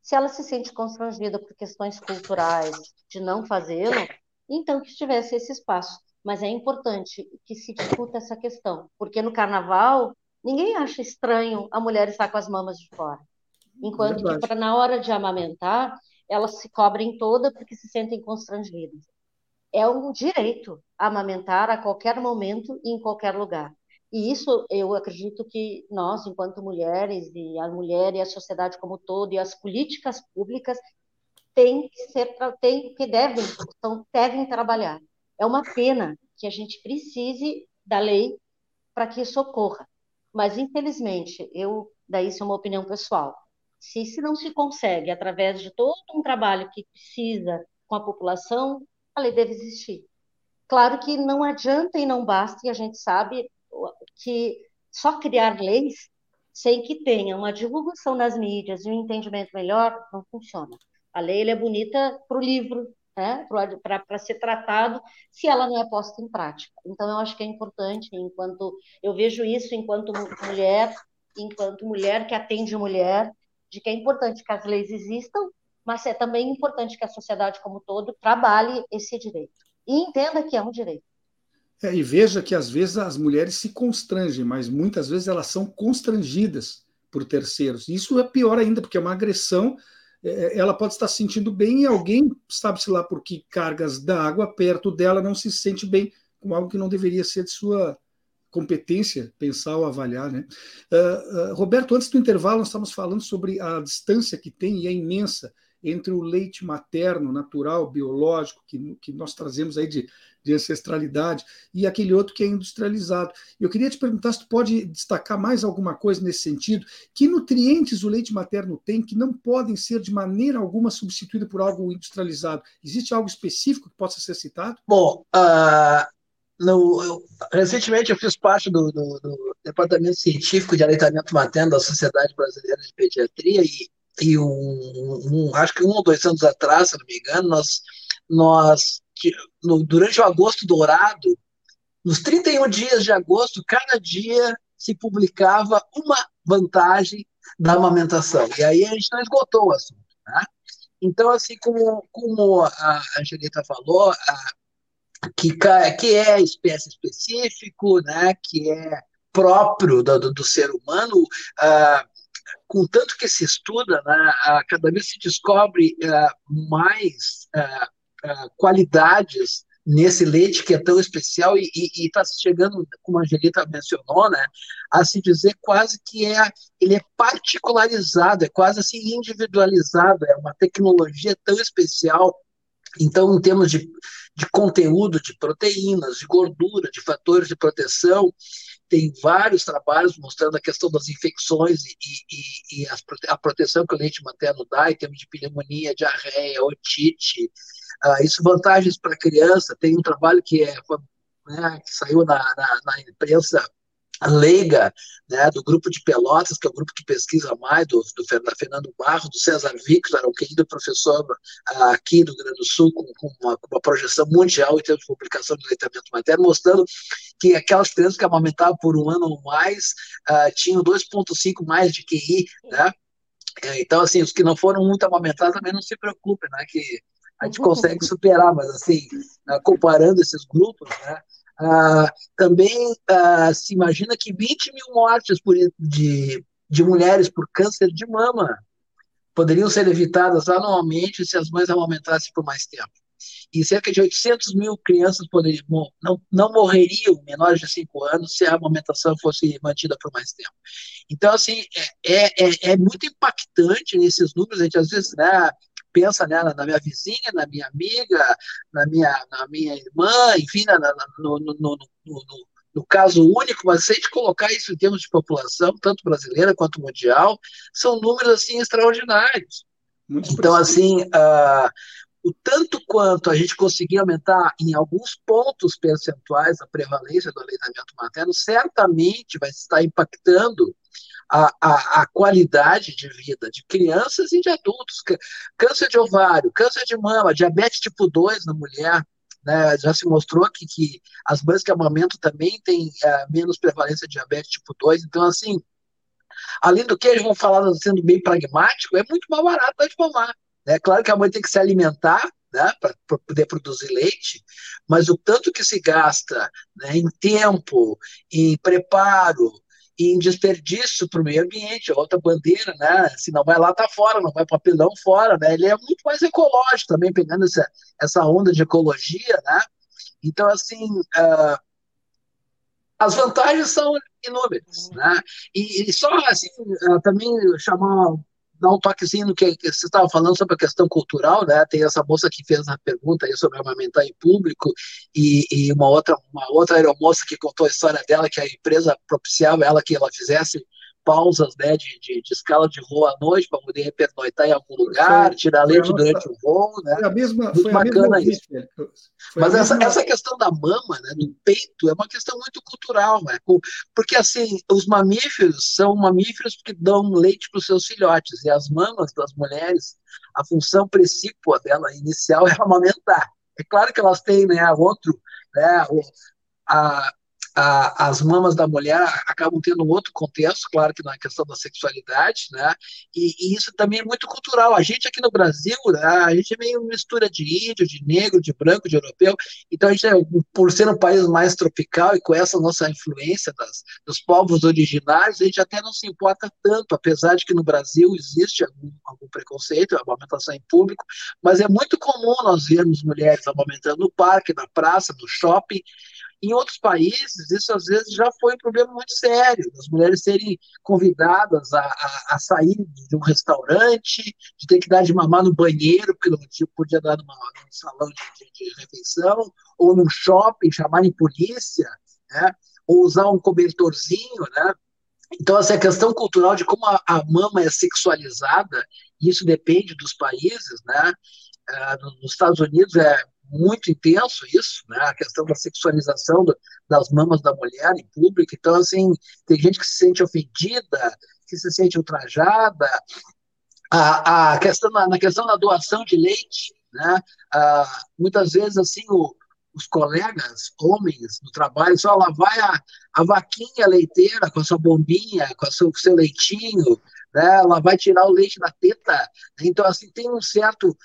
Se ela se sente constrangida por questões culturais de não fazê-lo, então que estivesse esse espaço. Mas é importante que se discuta essa questão, porque no carnaval ninguém acha estranho a mulher estar com as mamas de fora. Enquanto Verdade. que pra, na hora de amamentar, elas se cobrem toda porque se sentem constrangidas. É um direito amamentar a qualquer momento e em qualquer lugar. E isso eu acredito que nós, enquanto mulheres, e a mulher e a sociedade como todo, e as políticas públicas, têm que ser, têm, que devem, então, devem trabalhar. É uma pena que a gente precise da lei para que isso ocorra. Mas, infelizmente, eu, daí isso é uma opinião pessoal, se, se não se consegue, através de todo um trabalho que precisa com a população, a lei deve existir. Claro que não adianta e não basta, e a gente sabe que só criar leis sem que tenha uma divulgação nas mídias e um entendimento melhor, não funciona. A lei é bonita para o livro, né, para ser tratado, se ela não é posta em prática. Então, eu acho que é importante, enquanto eu vejo isso enquanto mulher, enquanto mulher que atende mulher, de que é importante que as leis existam, mas é também importante que a sociedade como todo trabalhe esse direito e entenda que é um direito. É, e veja que às vezes as mulheres se constrangem, mas muitas vezes elas são constrangidas por terceiros. Isso é pior ainda, porque é uma agressão. É, é ela pode estar se sentindo bem e alguém, sabe-se lá por que cargas d'água perto dela não se sente bem com algo que não deveria ser de sua competência pensar ou avaliar. Né? Uh, uh, Roberto, antes do intervalo, nós estávamos falando sobre a distância que tem, e é imensa, entre o leite materno, natural, biológico, que, que nós trazemos aí de, de ancestralidade, e aquele outro que é industrializado. Eu queria te perguntar se tu pode destacar mais alguma coisa nesse sentido. Que nutrientes o leite materno tem que não podem ser de maneira alguma substituídos por algo industrializado? Existe algo específico que possa ser citado? Bom, uh, no, eu, recentemente eu fiz parte do, do, do, Departamento Científico de Aleitamento Materno da Sociedade Brasileira de Pediatria e e um, um, acho que um ou dois anos atrás, se não me engano, nós, nós no, durante o agosto dourado, nos 31 dias de agosto, cada dia se publicava uma vantagem da amamentação. E aí a gente não esgotou o assunto. Né? Então, assim como, como a Angelita falou, a, que, que é espécie específico, né, que é próprio do, do, do ser humano, uh, com tanto que se estuda, né, cada vez se descobre mais uh, qualidades nesse leite que é tão especial e está chegando, como a Angelita mencionou, né, a se dizer quase que é, ele é particularizado, é quase assim individualizado, é uma tecnologia tão especial. Então, em termos de, de conteúdo, de proteínas, de gordura, de fatores de proteção, tem vários trabalhos mostrando a questão das infecções e, e, e a proteção que o leite materno dá em termos de pneumonia, diarreia, otite. Uh, isso vantagens para a criança. Tem um trabalho que, é, né, que saiu na, na, na imprensa leiga né, do grupo de Pelotas, que é o grupo que pesquisa mais, do, do Fernando Barro, do César Victor, um querido professor uh, aqui do Rio Grande do Sul, com, com, uma, com, uma, projeção mundial em termos de publicação de leitamento materno, mostrando que aquelas crianças que amamentavam por um ano ou mais uh, tinham 2,5 mais de QI, né? É, então, assim, os que não foram muito amamentados também não se preocupem, né? Que a gente consegue superar, mas assim, uh, comparando esses grupos, né? Ah, também ah, se imagina que 20 mil mortes por, de, de mulheres por câncer de mama poderiam ser evitadas anualmente se as mães aumentassem por mais tempo. E cerca de 800 mil crianças poderiam, não, não morreriam menores de 5 anos se a amamentação fosse mantida por mais tempo. Então, assim, é, é, é muito impactante nesses números, a gente às vezes né, pensa nela, na minha vizinha, na minha amiga, na minha, na minha irmã, enfim, na, na, no, no, no, no, no caso único, mas se a gente colocar isso em termos de população, tanto brasileira quanto mundial, são números assim extraordinários. Muito então, assim, uh, o tanto quanto a gente conseguir aumentar em alguns pontos percentuais a prevalência do aleitamento materno, certamente vai estar impactando a, a, a, qualidade de vida de crianças e de adultos. Câncer de ovário, câncer de mama, diabetes tipo 2 na mulher, né, já se mostrou que, que as mães que amamentam também têm uh, menos prevalência de diabetes tipo 2. Então, assim, além do que, eles vão falar sendo bem pragmático, é muito mais barato de mamar. É claro que a mãe tem que se alimentar, né, para poder produzir leite, mas o tanto que se gasta né, em tempo, em preparo, em desperdício para o meio ambiente, outra bandeira, né? Se não vai lá, tá fora, não vai papelão fora, né? Ele é muito mais ecológico também, pegando essa, essa onda de ecologia, né? Então, assim, uh, as vantagens são inúmeras, né? E, e só, assim, uh, também chamar dar um toquezinho no que, você estava falando sobre a questão cultural, né? Tem essa moça que fez a pergunta aí sobre amamentar em público e, e, uma outra uma outra aeromoça que contou a história dela que a empresa propiciava ela que ela fizesse pausas né, de, de, de escala de voo à noite para poder pernoitar em algum lugar, foi, tirar leite durante o voo. Né? Foi a mesma, muito foi bacana a mesma isso. Mas essa, mesma... essa questão da mama, né, do peito, é uma questão muito cultural, né? porque assim, os mamíferos são mamíferos que dão leite para os seus filhotes, e as mamas das mulheres, a função precípua dela inicial é amamentar. É claro que elas têm né, outro, né, a, a, as mamas da mulher acabam tendo um outro contexto, claro que na questão da sexualidade, né? E, e, isso também é muito cultural. A gente aqui no Brasil, né, a gente é meio mistura de índio, de negro, de branco, de europeu. Então a gente, é, por ser um país mais tropical e com essa nossa influência das, dos povos originários, a gente até não se importa tanto, apesar de que no Brasil existe algum, algum preconceito, a amamentação em público, mas é muito comum nós vermos mulheres amamentando no parque, na praça, no shopping. Em outros países, isso às vezes já foi um problema muito sério, as mulheres serem convidadas a, a, a sair de um restaurante, de ter que dar de mamar no banheiro, porque não podia dar numa, num salão de, de, de refeição, ou num shopping, chamarem polícia, né? ou usar um cobertorzinho, né? Então, essa questão cultural de como a, a, mama é sexualizada, isso depende dos países, né? Uh, nos Estados Unidos é muito intenso isso, né? A questão da sexualização do, das mamas da mulher em público. Então, assim, tem gente que se sente ofendida, que se sente ultrajada. A, a questão na, na questão da doação de leite, né? Muitas vezes, assim, o, os colegas, homens do trabalho, só lá vai a, a vaquinha leiteira com a sua bombinha, com, a seu, com o seu leitinho, né? ela vai tirar o leite da teta. Então, assim, tem um certo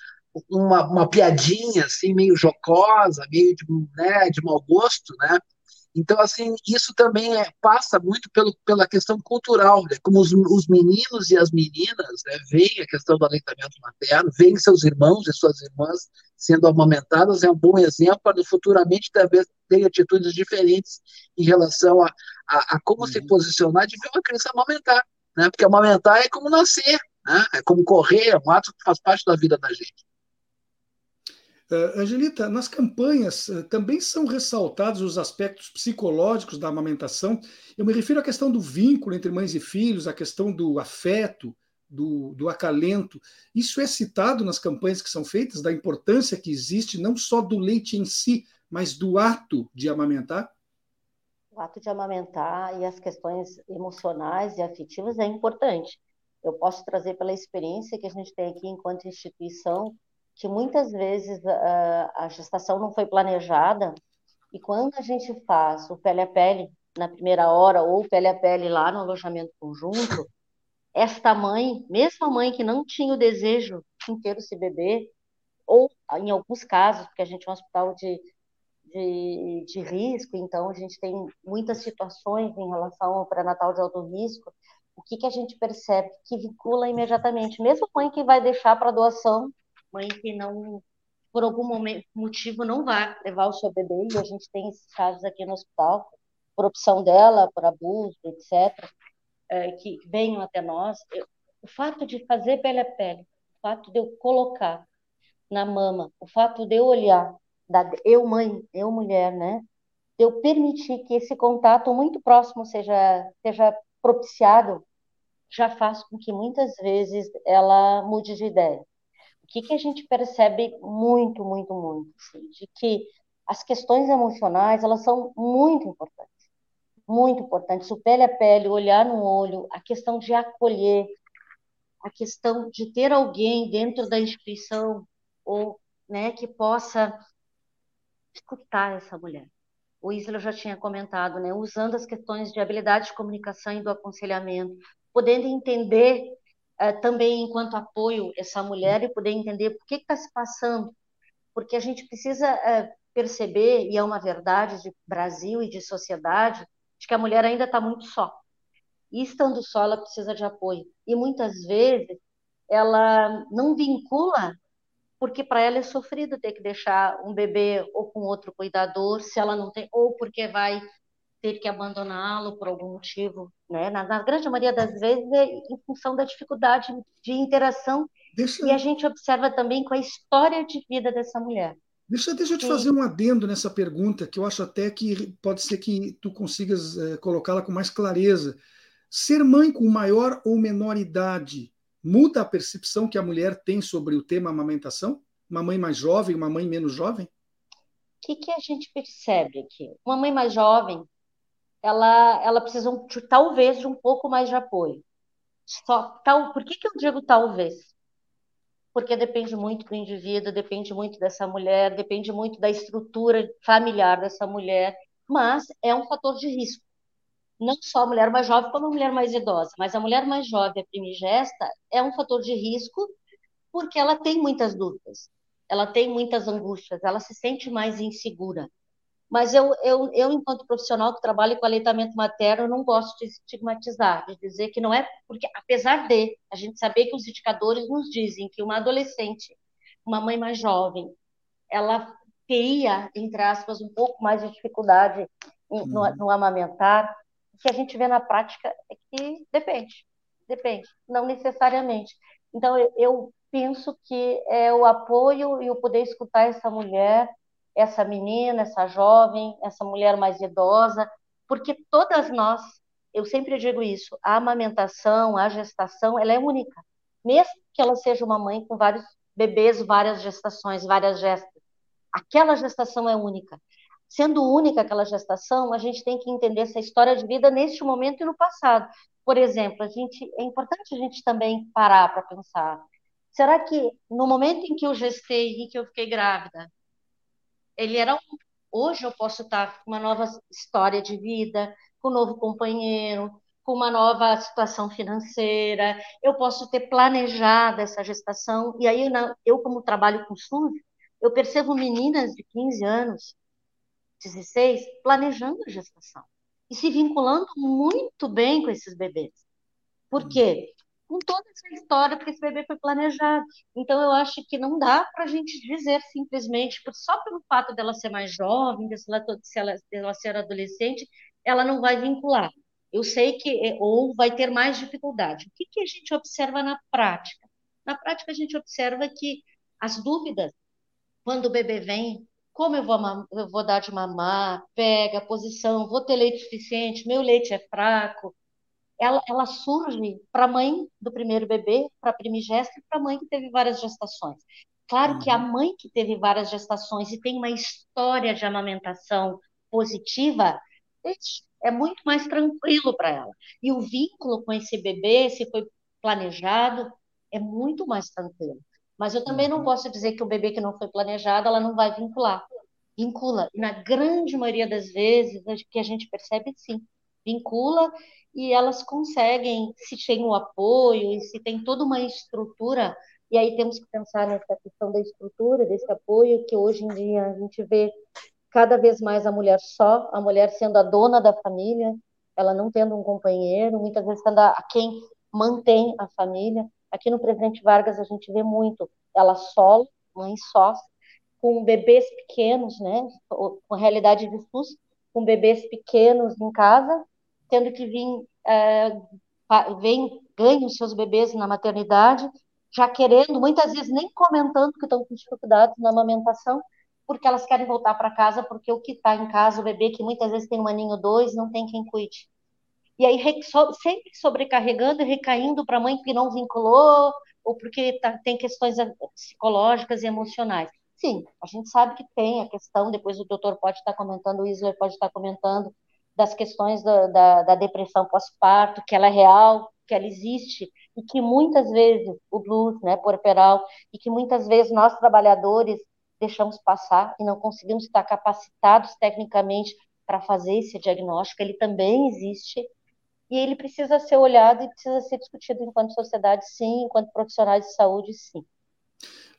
uma, uma piadinha assim meio jocosa, meio de, né, de mau gosto, né? Então, assim, isso também é, passa muito pelo, pela questão cultural, né? como os, os meninos e as meninas né, veem a questão do aleitamento materno, veem seus irmãos e suas irmãs sendo amamentadas, é um bom exemplo para futuramente talvez ter atitudes diferentes em relação a, a, a como uhum. se posicionar de ver uma criança amamentar, né? porque amamentar é como nascer, né? é como correr, é um ato que faz parte da vida da gente. Uh, Angelita, nas campanhas uh, também são ressaltados os aspectos psicológicos da amamentação. Eu me refiro à questão do vínculo entre mães e filhos, à questão do afeto, do, do acalento. Isso é citado nas campanhas que são feitas, da importância que existe não só do leite em si, mas do ato de amamentar? O ato de amamentar e as questões emocionais e afetivas é importante. Eu posso trazer pela experiência que a gente tem aqui enquanto instituição que muitas vezes a, a gestação não foi planejada e quando a gente faz o pele a pele na primeira hora ou pele a pele lá no alojamento conjunto, esta mãe, mesmo a mãe que não tinha o desejo de ter esse bebê, ou em alguns casos, porque a gente é um hospital de, de, de risco, então a gente tem muitas situações em relação ao pré-natal de alto risco, o que, que a gente percebe? Que vincula imediatamente, mesmo a mãe que vai deixar para doação mãe que não, por algum momento, motivo, não vai levar o seu bebê, e a gente tem esses casos aqui no hospital, por opção dela, por abuso, etc., é, que venham até nós. Eu, o fato de fazer pele a pele, o fato de eu colocar na mama, o fato de eu olhar, da, eu mãe, eu mulher, né? De eu permitir que esse contato muito próximo seja, seja propiciado, já faz com que muitas vezes ela mude de ideia que, que a gente percebe muito, muito, muito? Assim, de que as questões emocionais, elas são muito importantes. Muito importantes. O pele a pele, olhar no olho, a questão de acolher, a questão de ter alguém dentro da instituição ou né, que possa escutar essa mulher. O Isla já tinha comentado, né, usando as questões de habilidade de comunicação e do aconselhamento, podendo entender uh, também enquanto apoio essa mulher e poder entender por que está se passando, porque a gente precisa uh, perceber, e é uma verdade de Brasil e de sociedade, de que a mulher ainda está muito só. E estando só, ela precisa de apoio. E muitas vezes ela não vincula, porque para ela é sofrido ter que deixar um bebê ou com outro cuidador, se ela não tem, ou porque vai teve que abandoná-lo por algum motivo, né? Na, na, grande maioria das vezes é em função da dificuldade de interação deixa... e a gente observa também com a história de vida dessa mulher. Deixa, deixa eu te fazer um adendo nessa pergunta que eu acho até que pode ser que tu consigas é, colocá-la com mais clareza. Ser mãe com maior ou menor idade muda a percepção que a mulher tem sobre o tema amamentação? Uma mãe mais jovem, uma mãe menos jovem? O que, que a gente percebe aqui? Uma mãe mais jovem, ela, ela precisa de, talvez de um pouco mais de apoio. Só, tal, por que, que eu digo talvez? Porque depende muito do indivíduo, depende muito dessa mulher, depende muito da estrutura familiar dessa mulher, mas é um fator de risco não só a mulher mais jovem, como a mulher mais idosa, mas a mulher mais jovem, a primigesta, é um fator de risco porque ela tem muitas dúvidas, ela tem muitas angústias, ela se sente mais insegura. Mas eu, eu, eu enquanto profissional que trabalho com aleitamento materno, não gosto de estigmatizar, de dizer que não é porque, apesar de a gente saber que os indicadores nos dizem que uma adolescente, uma mãe mais jovem, ela teria, entre aspas, um pouco mais de dificuldade no, uhum. no amamentar, o que a gente vê na prática é que depende, depende, não necessariamente. Então, eu, eu penso que é o apoio e o poder escutar essa mulher, essa menina, essa jovem, essa mulher mais idosa, porque todas nós, eu sempre digo isso, a amamentação, a gestação, ela é única. Mesmo que ela seja uma mãe com vários bebês, várias gestações, várias gestas, aquela gestação é única sendo única aquela gestação, a gente tem que entender essa história de vida neste momento e no passado. Por exemplo, a gente é importante a gente também parar para pensar. Será que no momento em que eu gestei e que eu fiquei grávida, ele era um, hoje eu posso estar com uma nova história de vida, com um novo companheiro, com uma nova situação financeira, eu posso ter planejado essa gestação, e aí eu, como trabalho com SUS, eu percebo meninas de 15 anos 16, planejando a gestação e se vinculando muito bem com esses bebês. Por quê? Com toda essa história, porque esse bebê foi planejado. Então, eu acho que não dá para a gente dizer simplesmente, só pelo fato dela ser mais jovem, se ela, se ela, se ela ser adolescente, ela não vai vincular. Eu sei que, é, ou vai ter mais dificuldade. O que, que a gente observa na prática? Na prática, a gente observa que as dúvidas, quando o bebê vem como eu vou, eu vou dar de mamar, pega, posição, vou ter leite suficiente, meu leite é fraco. Ela, ela surge para a mãe do primeiro bebê, para a primigesta e para a mãe que teve várias gestações. Claro que a uhum. mãe que teve várias gestações e tem uma história de amamentação positiva, é muito mais tranquilo para ela. E o vínculo com esse bebê, se foi planejado, é muito mais tranquilo. Mas eu também não uhum. posso dizer que o bebê que não foi planejado, ela não vai vincular. Vincula. E na grande maioria das vezes, que a gente percebe, sim, vincula e elas conseguem, se tem o apoio e se tem toda uma estrutura, e aí temos que pensar nessa questão da estrutura, desse apoio, que hoje em dia a gente vê cada vez mais a mulher só, a mulher sendo a dona da família, ela não tendo um companheiro, muitas vezes sendo a quem mantém a família. Aqui no Presidente Vargas a gente vê muito ela solo, mãe só, com bebês pequenos, né, com realidade de SUS, com bebês pequenos em casa, tendo que vir, é, vem, ganham seus bebês na maternidade, já querendo, muitas vezes nem comentando que estão com dificuldades na amamentação, porque elas querem voltar para casa, porque o que está em casa, o bebê que muitas vezes tem um aninho dois, não tem quem cuide. E aí sempre sobrecarregando e recaindo para a mãe que não vinculou, ou porque tá, tem questões eh, psicológicas e emocionais. Sim, a gente sabe que tem a questão, depois o doutor pode estar comentando, o Isler pode estar comentando, das questões da, da, da depressão pós-parto, que ela é real, que ela existe, e que muitas vezes, o blues, né, puerperal, e que muitas vezes nós trabalhadores deixamos passar e não conseguimos estar capacitados tecnicamente para fazer esse diagnóstico, ele também existe, e ele precisa ser olhado e precisa ser discutido enquanto sociedade, sim, enquanto profissionais de saúde, sim.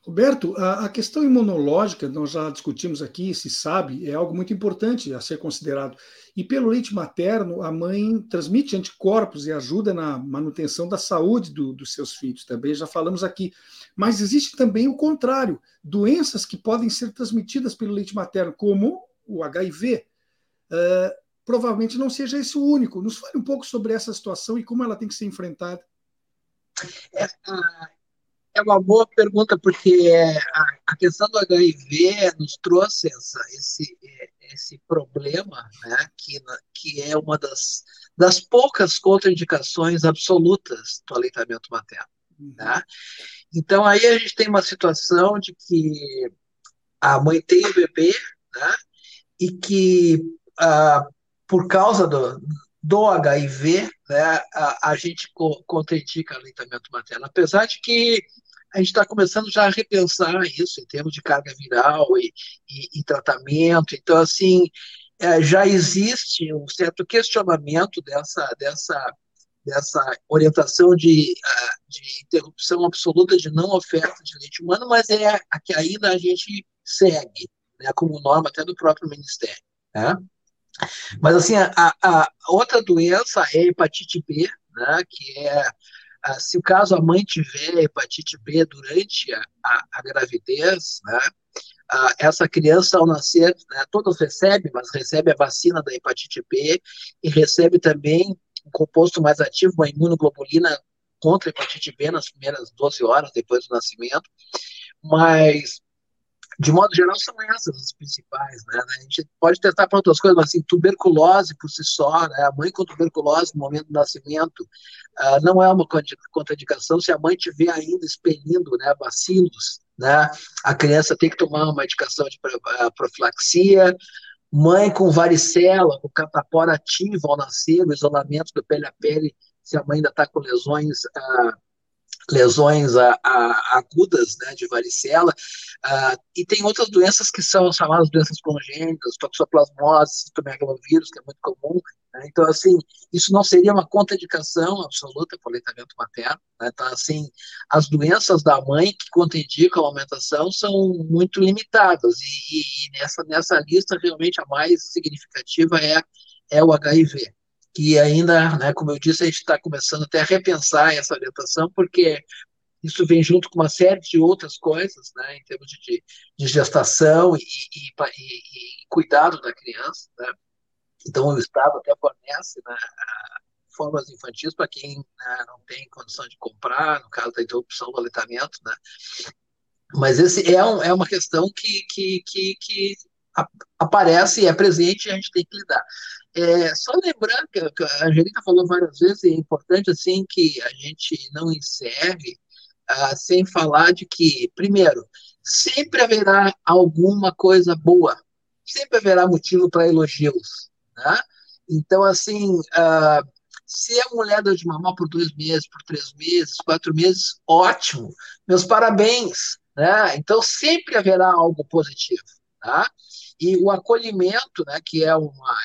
Roberto, a, a, questão imunológica, nós já discutimos aqui, se sabe, é algo muito importante a ser considerado. E pelo leite materno, a mãe transmite anticorpos e ajuda na manutenção da saúde do, dos seus filhos, também já falamos aqui. Mas existe também o contrário, doenças que podem ser transmitidas pelo leite materno, como o HIV. Uh, provavelmente não seja esse o único. Nos fale um pouco sobre essa situação e como ela tem que ser enfrentada. É, é uma boa pergunta, porque a, questão do HIV nos trouxe essa, esse, esse problema, né, que, que é uma das, das poucas contraindicações absolutas do aleitamento materno. Uhum. Né? Então, aí a gente tem uma situação de que a mãe tem o bebê, né? e que, ah, por causa do, do HIV, né, a, a gente contraindica aleitamento materno, apesar de que a gente está começando já a repensar isso em termos de carga viral e, e, e tratamento. Então, assim, é, já existe um certo questionamento dessa, dessa, dessa orientação de, de interrupção absoluta de não oferta de leite humano, mas é a que ainda a gente segue, né, como norma até do próprio Ministério. Né? Mas, assim, a, a, outra doença é a hepatite B, né, que é, a, se o caso a mãe tiver hepatite B durante a, a, a gravidez, né, essa criança, ao nascer, né, todos recebem, mas recebe a vacina da hepatite B e recebe também um composto mais ativo, uma imunoglobulina contra a hepatite B nas primeiras 12 horas depois do nascimento. Mas de modo geral, são essas as principais, né? A gente pode testar para outras coisas, mas assim, tuberculose por si só, né? A mãe com tuberculose no momento do nascimento uh, não é uma contraindicação se a mãe tiver ainda expelindo, né, bacilos, né? A criança tem que tomar uma medicação de ah, profilaxia. Mãe com varicela, com catapora ativa ao nascer, o isolamento do pele a pele, se a mãe ainda está com lesões uh, lesões a, a, agudas né, de varicela, uh, e tem outras doenças que são chamadas doenças congênitas, toxoplasmose, citomegalovírus, que é muito comum. Né, então, assim, isso não seria uma contraindicação absoluta para o aleitamento materno. Né, então, assim, as doenças da mãe que contraindicam a amamentação são muito limitadas, e, e, nessa, nessa lista, realmente, a mais significativa é, é o HIV que ainda, né, como eu disse, a gente está começando até a repensar essa orientação, porque isso vem junto com uma série de outras coisas, né, em termos de, de gestação e, e, e, e, cuidado da criança. Né. Então, o Estado até fornece né, formas infantis para quem né, não tem condição de comprar, no caso da interrupção do aleitamento. Né. Mas esse é, um, é uma questão que, que, que, que aparece é presente e a gente tem que lidar. É, só lembrando que a Angelica falou várias vezes, e é importante assim que a gente não encerre ah, sem falar de que, primeiro, sempre haverá alguma coisa boa, sempre haverá motivo para elogios. Né? Então, assim, ah, se a mulher deu de mamar por dois meses, por três meses, quatro meses, ótimo, meus parabéns. Né? Então, sempre haverá algo positivo. Tá? E o acolhimento, né, que é uma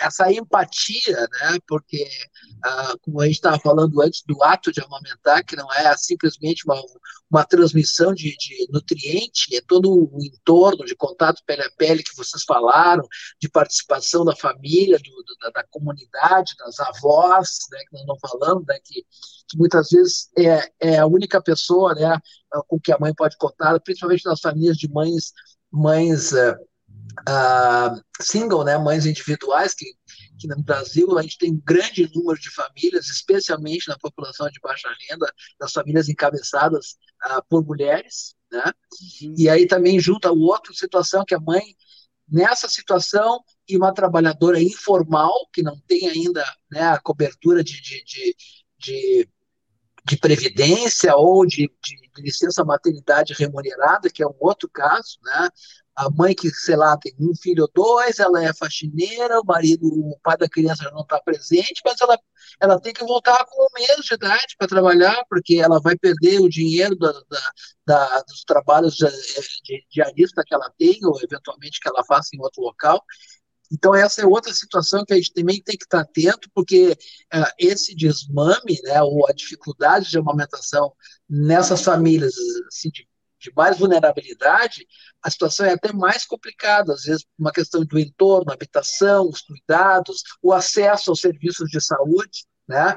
é, essa empatia, né, porque ah, como a gente estava falando antes do ato de amamentar, que não é simplesmente uma, uma transmissão de, de nutriente, é todo o entorno de contato pele a pele que vocês falaram, de participação da família, do, da, da, comunidade, das avós, né, que nós não falamos, né, que, que muitas vezes é, é a única pessoa, né, com que a mãe pode contar, principalmente nas famílias de mães mães uh, uh, single, né, mães individuais, que, que no Brasil a gente tem um grande número de famílias, especialmente na população de baixa renda, das famílias encabeçadas uh, por mulheres, né? Uhum. E aí também junta a outra situação que a mãe nessa situação e uma trabalhadora informal que não tem ainda né, a cobertura de, de, de, de, de previdência ou de, de, licença maternidade remunerada, que é um outro caso, né? A mãe que, sei lá, tem um filho ou dois, ela é faxineira, o marido, o pai da criança não está presente, mas ela, ela tem que voltar com um mês de idade para trabalhar, porque ela vai perder o dinheiro da, da, da dos trabalhos de, de que ela tem, ou eventualmente que ela faça em outro local. Então, essa é outra situação que a gente também tem que estar atento, porque uh, esse desmame, né, ou a dificuldade de amamentação nessas famílias assim, de mais vulnerabilidade, a situação é até mais complicada, às vezes uma questão do entorno, habitação, os cuidados, o acesso aos serviços de saúde, né?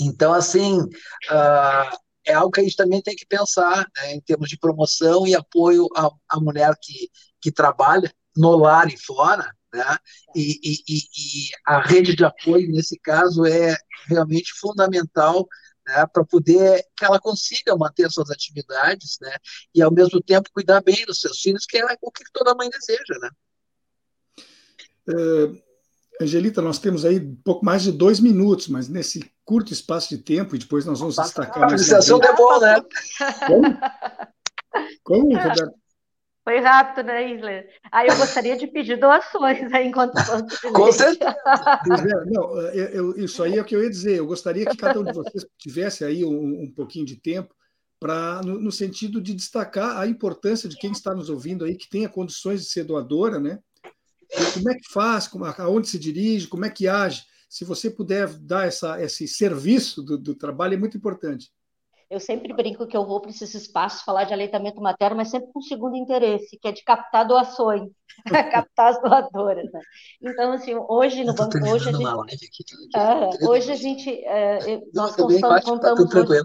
Então, assim, uh, é algo que a gente também tem que pensar né, em termos de promoção e apoio à, à mulher que, que trabalha no lar e fora, né? E, e, e, a rede de apoio, nesse caso, é realmente fundamental né, para poder que ela consiga manter suas atividades, né, e ao mesmo tempo cuidar bem dos seus filhos, que é o que toda mãe deseja, né? Uh, Angelita, nós temos aí um pouco mais de dois minutos, mas nesse curto espaço de tempo, e depois nós vamos destacar. A administração é boa, né? Como? Como, Roberto? Foi rápido, né, Isler? Aí eu gostaria de pedir doações aí enquanto Com certeza. Não, eu, eu, isso aí é o que eu ia dizer. Eu gostaria que cada um de vocês tivesse aí um, um pouquinho de tempo para no, no, sentido de destacar a importância de quem está nos ouvindo aí, que tenha condições de ser doadora, né? Como é que faz, como, aonde se dirige, como é que age. Se você puder dar essa, esse serviço do, do trabalho, é muito importante. Eu sempre brinco que eu vou para esses espaços falar de aleitamento materno, mas sempre com um segundo interesse, que é de captar doações, captar as doadoras. Né? Então, assim, hoje no banco, hoje a gente, aqui, tá hoje a gente, uh, nós contamos, contamos hoje,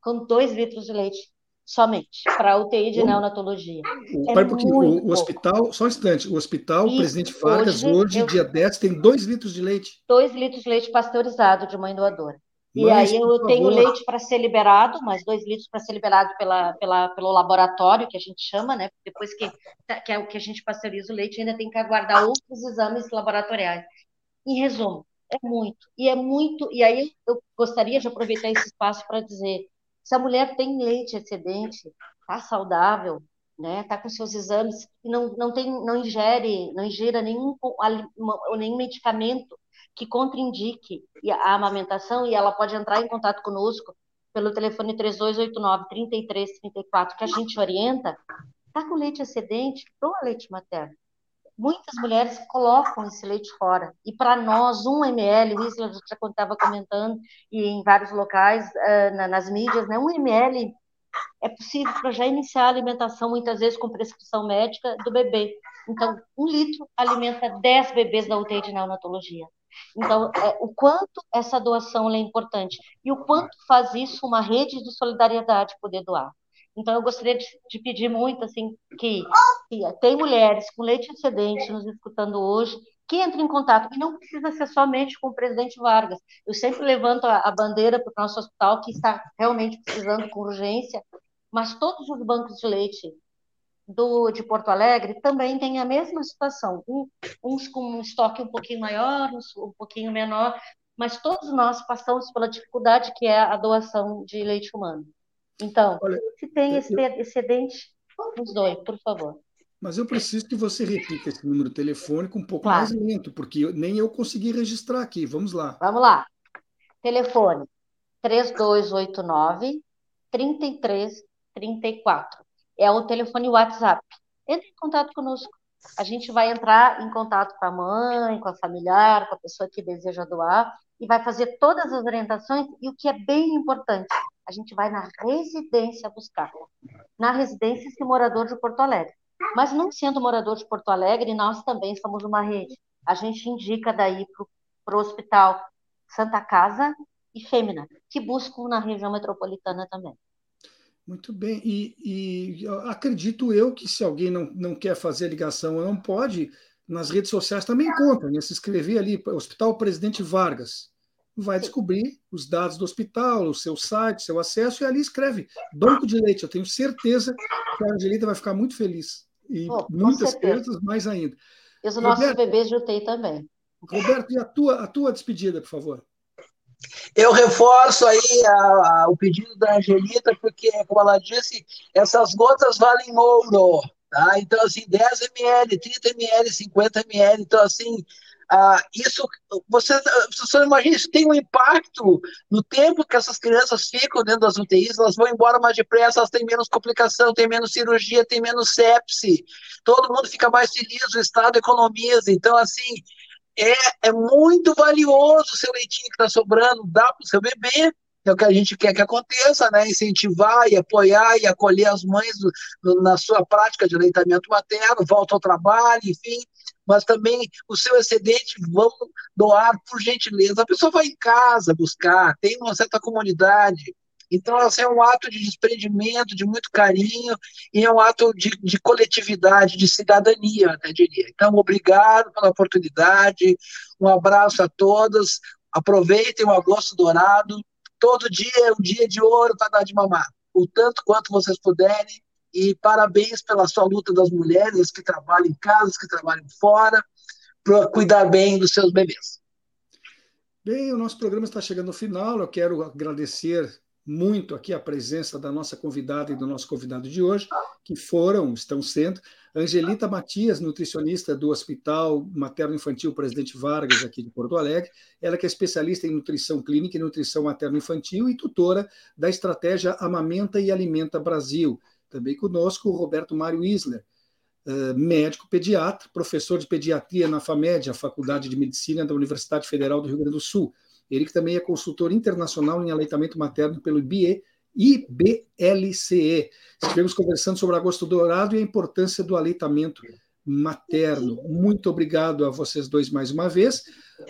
com dois litros de leite somente para UTI de neonatologia. É Pai, porque o, o, hospital, só um instante, o hospital Isso, Presidente Vargas, hoje, hoje eu, dia 10, tem dois litros de leite. Dois litros de leite pasteurizado de mãe doadora. E aí eu tenho leite para ser liberado, mais dois litros para ser liberado pela, pela, pelo laboratório, que a gente chama, né? Depois que, que é o que a gente pasteuriza o leite, ainda tem que aguardar outros exames laboratoriais. Em resumo, é muito. E é muito. E aí eu gostaria de aproveitar esse espaço para dizer: se a mulher tem leite excedente, está saudável, né? Está com seus exames e não, não tem, não ingere, não ingere nenhum, nenhum medicamento que contraindique a amamentação e ela pode entrar em contato conosco pelo telefone 3289 3334 que a gente orienta, está com leite excedente, doa leite materno. Muitas mulheres colocam esse leite fora. E para nós, um ml, o Isla já estava comentando, e em vários locais, uh, nas mídias, né, um ml é possível para já iniciar a alimentação, muitas vezes com prescrição médica, do bebê. Então, um litro alimenta 10 bebês da UTI de neonatologia. Então, é, o quanto essa doação é importante e o quanto faz isso uma rede de solidariedade poder doar. Então, eu gostaria de, de pedir muito assim que, que, tem mulheres com leite excedente nos escutando hoje que entrem em contato e não precisa ser somente com o presidente Vargas. Eu sempre levanto a, a bandeira para o nosso hospital que está realmente precisando com urgência, mas todos os bancos de leite do, de Porto Alegre também tem a mesma situação, um, uns com um estoque um pouquinho maior, uns um pouquinho menor, mas todos nós passamos pela dificuldade que é a doação de leite humano. Então, Olha, se tem esse eu... excedente, nos doe, por favor. Mas eu preciso que você repita esse número telefônico um pouco claro. mais lento, porque nem eu consegui registrar aqui. Vamos lá. Vamos lá. Telefone 3289 3334 é o telefone WhatsApp. Entre em contato conosco. A gente vai entrar em contato com a mãe, com a familiar, com a pessoa que deseja doar e vai fazer todas as orientações. E o que é bem importante, a gente vai na residência buscar. Na residência, esse morador de Porto Alegre. Mas não sendo morador de Porto Alegre, nós também somos uma rede. A gente indica daí para o hospital Santa Casa e Fêmea, que buscam na região metropolitana também. Muito bem, e, e, acredito eu que se alguém não, não quer fazer a ligação ou não pode, nas redes sociais também encontra, né? se inscrever ali, Hospital Presidente Vargas, vai descobrir os dados do hospital, o seu site, seu acesso, e ali escreve Banco de Leite. Eu tenho certeza que a Angelita vai ficar muito feliz. E oh, muitas crianças mais ainda. E os nossos Roberto, bebês de UTI também. Roberto, e a tua, a tua despedida, por favor? Eu reforço aí a, a, o pedido da Angelita, porque, como ela disse, essas gotas valem ouro. Tá? Então, assim, 10 ml, 30 ml, 50 ml. Então, assim, ah, isso, você, você imagina, isso tem um impacto no tempo que essas crianças ficam dentro das UTIs, elas vão embora mais depressa, elas têm menos complicação, têm menos cirurgia, têm menos sepse, todo mundo fica mais feliz, o Estado economiza. Então, assim, é, é muito valioso o seu leitinho que está sobrando, dá para o seu bebê, é o que a gente quer que aconteça, né? Incentivar e apoiar e acolher as mães do, na sua prática de aleitamento materno, volta ao trabalho, enfim. Mas também o seu excedente vamos doar por gentileza. A pessoa vai em casa buscar, tem uma certa comunidade, então, assim, é um ato de desprendimento, de muito carinho, e é um ato de, de coletividade, de cidadania, até diria. Então, obrigado pela oportunidade, um abraço a todas, aproveitem o agosto dourado, todo dia é um dia de ouro para dar de mamar, o tanto quanto vocês puderem, e parabéns pela sua luta das mulheres que trabalham em casa, que trabalham fora, para cuidar bem dos seus bebês. Bem, o nosso programa está chegando ao final. Eu quero agradecer muito aqui a presença da nossa convidada e do nosso convidado de hoje, que foram, estão sendo, Angelita Matias, nutricionista do Hospital Materno Infantil Presidente Vargas, aqui de Porto Alegre. Ela que é especialista em nutrição clínica e nutrição materno-infantil e tutora da estratégia Amamenta e Alimenta Brasil. Também conosco o Roberto Mário Isler, eh, médico pediatra, professor de pediatria na FAMED, a Faculdade de Medicina da Universidade Federal do Rio Grande do Sul. Ele que também é consultor internacional em aleitamento materno pelo IBE, IBLCE. Estivemos conversando sobre agosto dourado e a importância do aleitamento materno. Muito obrigado a vocês dois mais uma vez.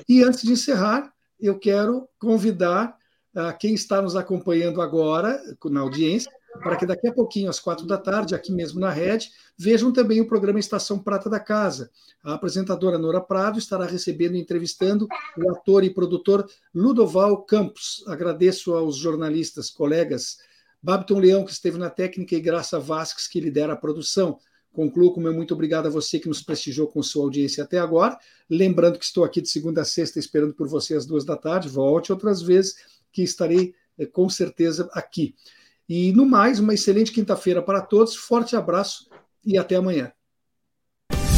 E antes de encerrar, eu quero convidar a quem está nos acompanhando agora na audiência para que daqui a pouquinho, às quatro da tarde, aqui mesmo na Rede, vejam também o programa Estação Prata da Casa. A apresentadora Nora Prado estará recebendo e entrevistando o ator e produtor Ludoval Campos. Agradeço aos jornalistas, colegas, Babton Leão, que esteve na técnica, e Graça Vasques, que lidera a produção. Concluo com meu muito obrigado a você que nos prestigiou com sua audiência até agora. Lembrando que estou aqui de segunda a sexta esperando por você às duas da tarde. Volte outras vezes, que estarei eh, com certeza aqui. E no mais, uma excelente quinta-feira para todos, forte abraço e até amanhã.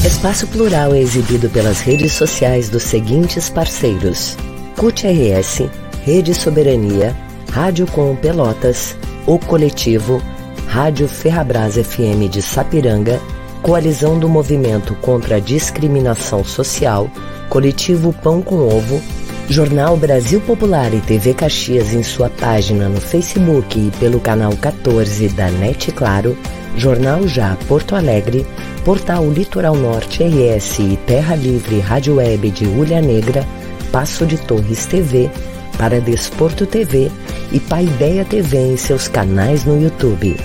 Espaço Plural é exibido pelas redes sociais dos seguintes parceiros: CUT RS, Rede Soberania, Rádio Com Pelotas, O Coletivo, Rádio Ferrabras FM de Sapiranga, Coalizão do Movimento contra a Discriminação Social, Coletivo Pão com Ovo Jornal Brasil Popular e TV Caxias em sua página no Facebook e pelo canal 14 da NET Claro, Jornal Já Porto Alegre, Portal Litoral Norte RS e Terra Livre Rádio Web de Ulha Negra, Passo de Torres TV, para Desporto TV e Paideia TV em seus canais no YouTube.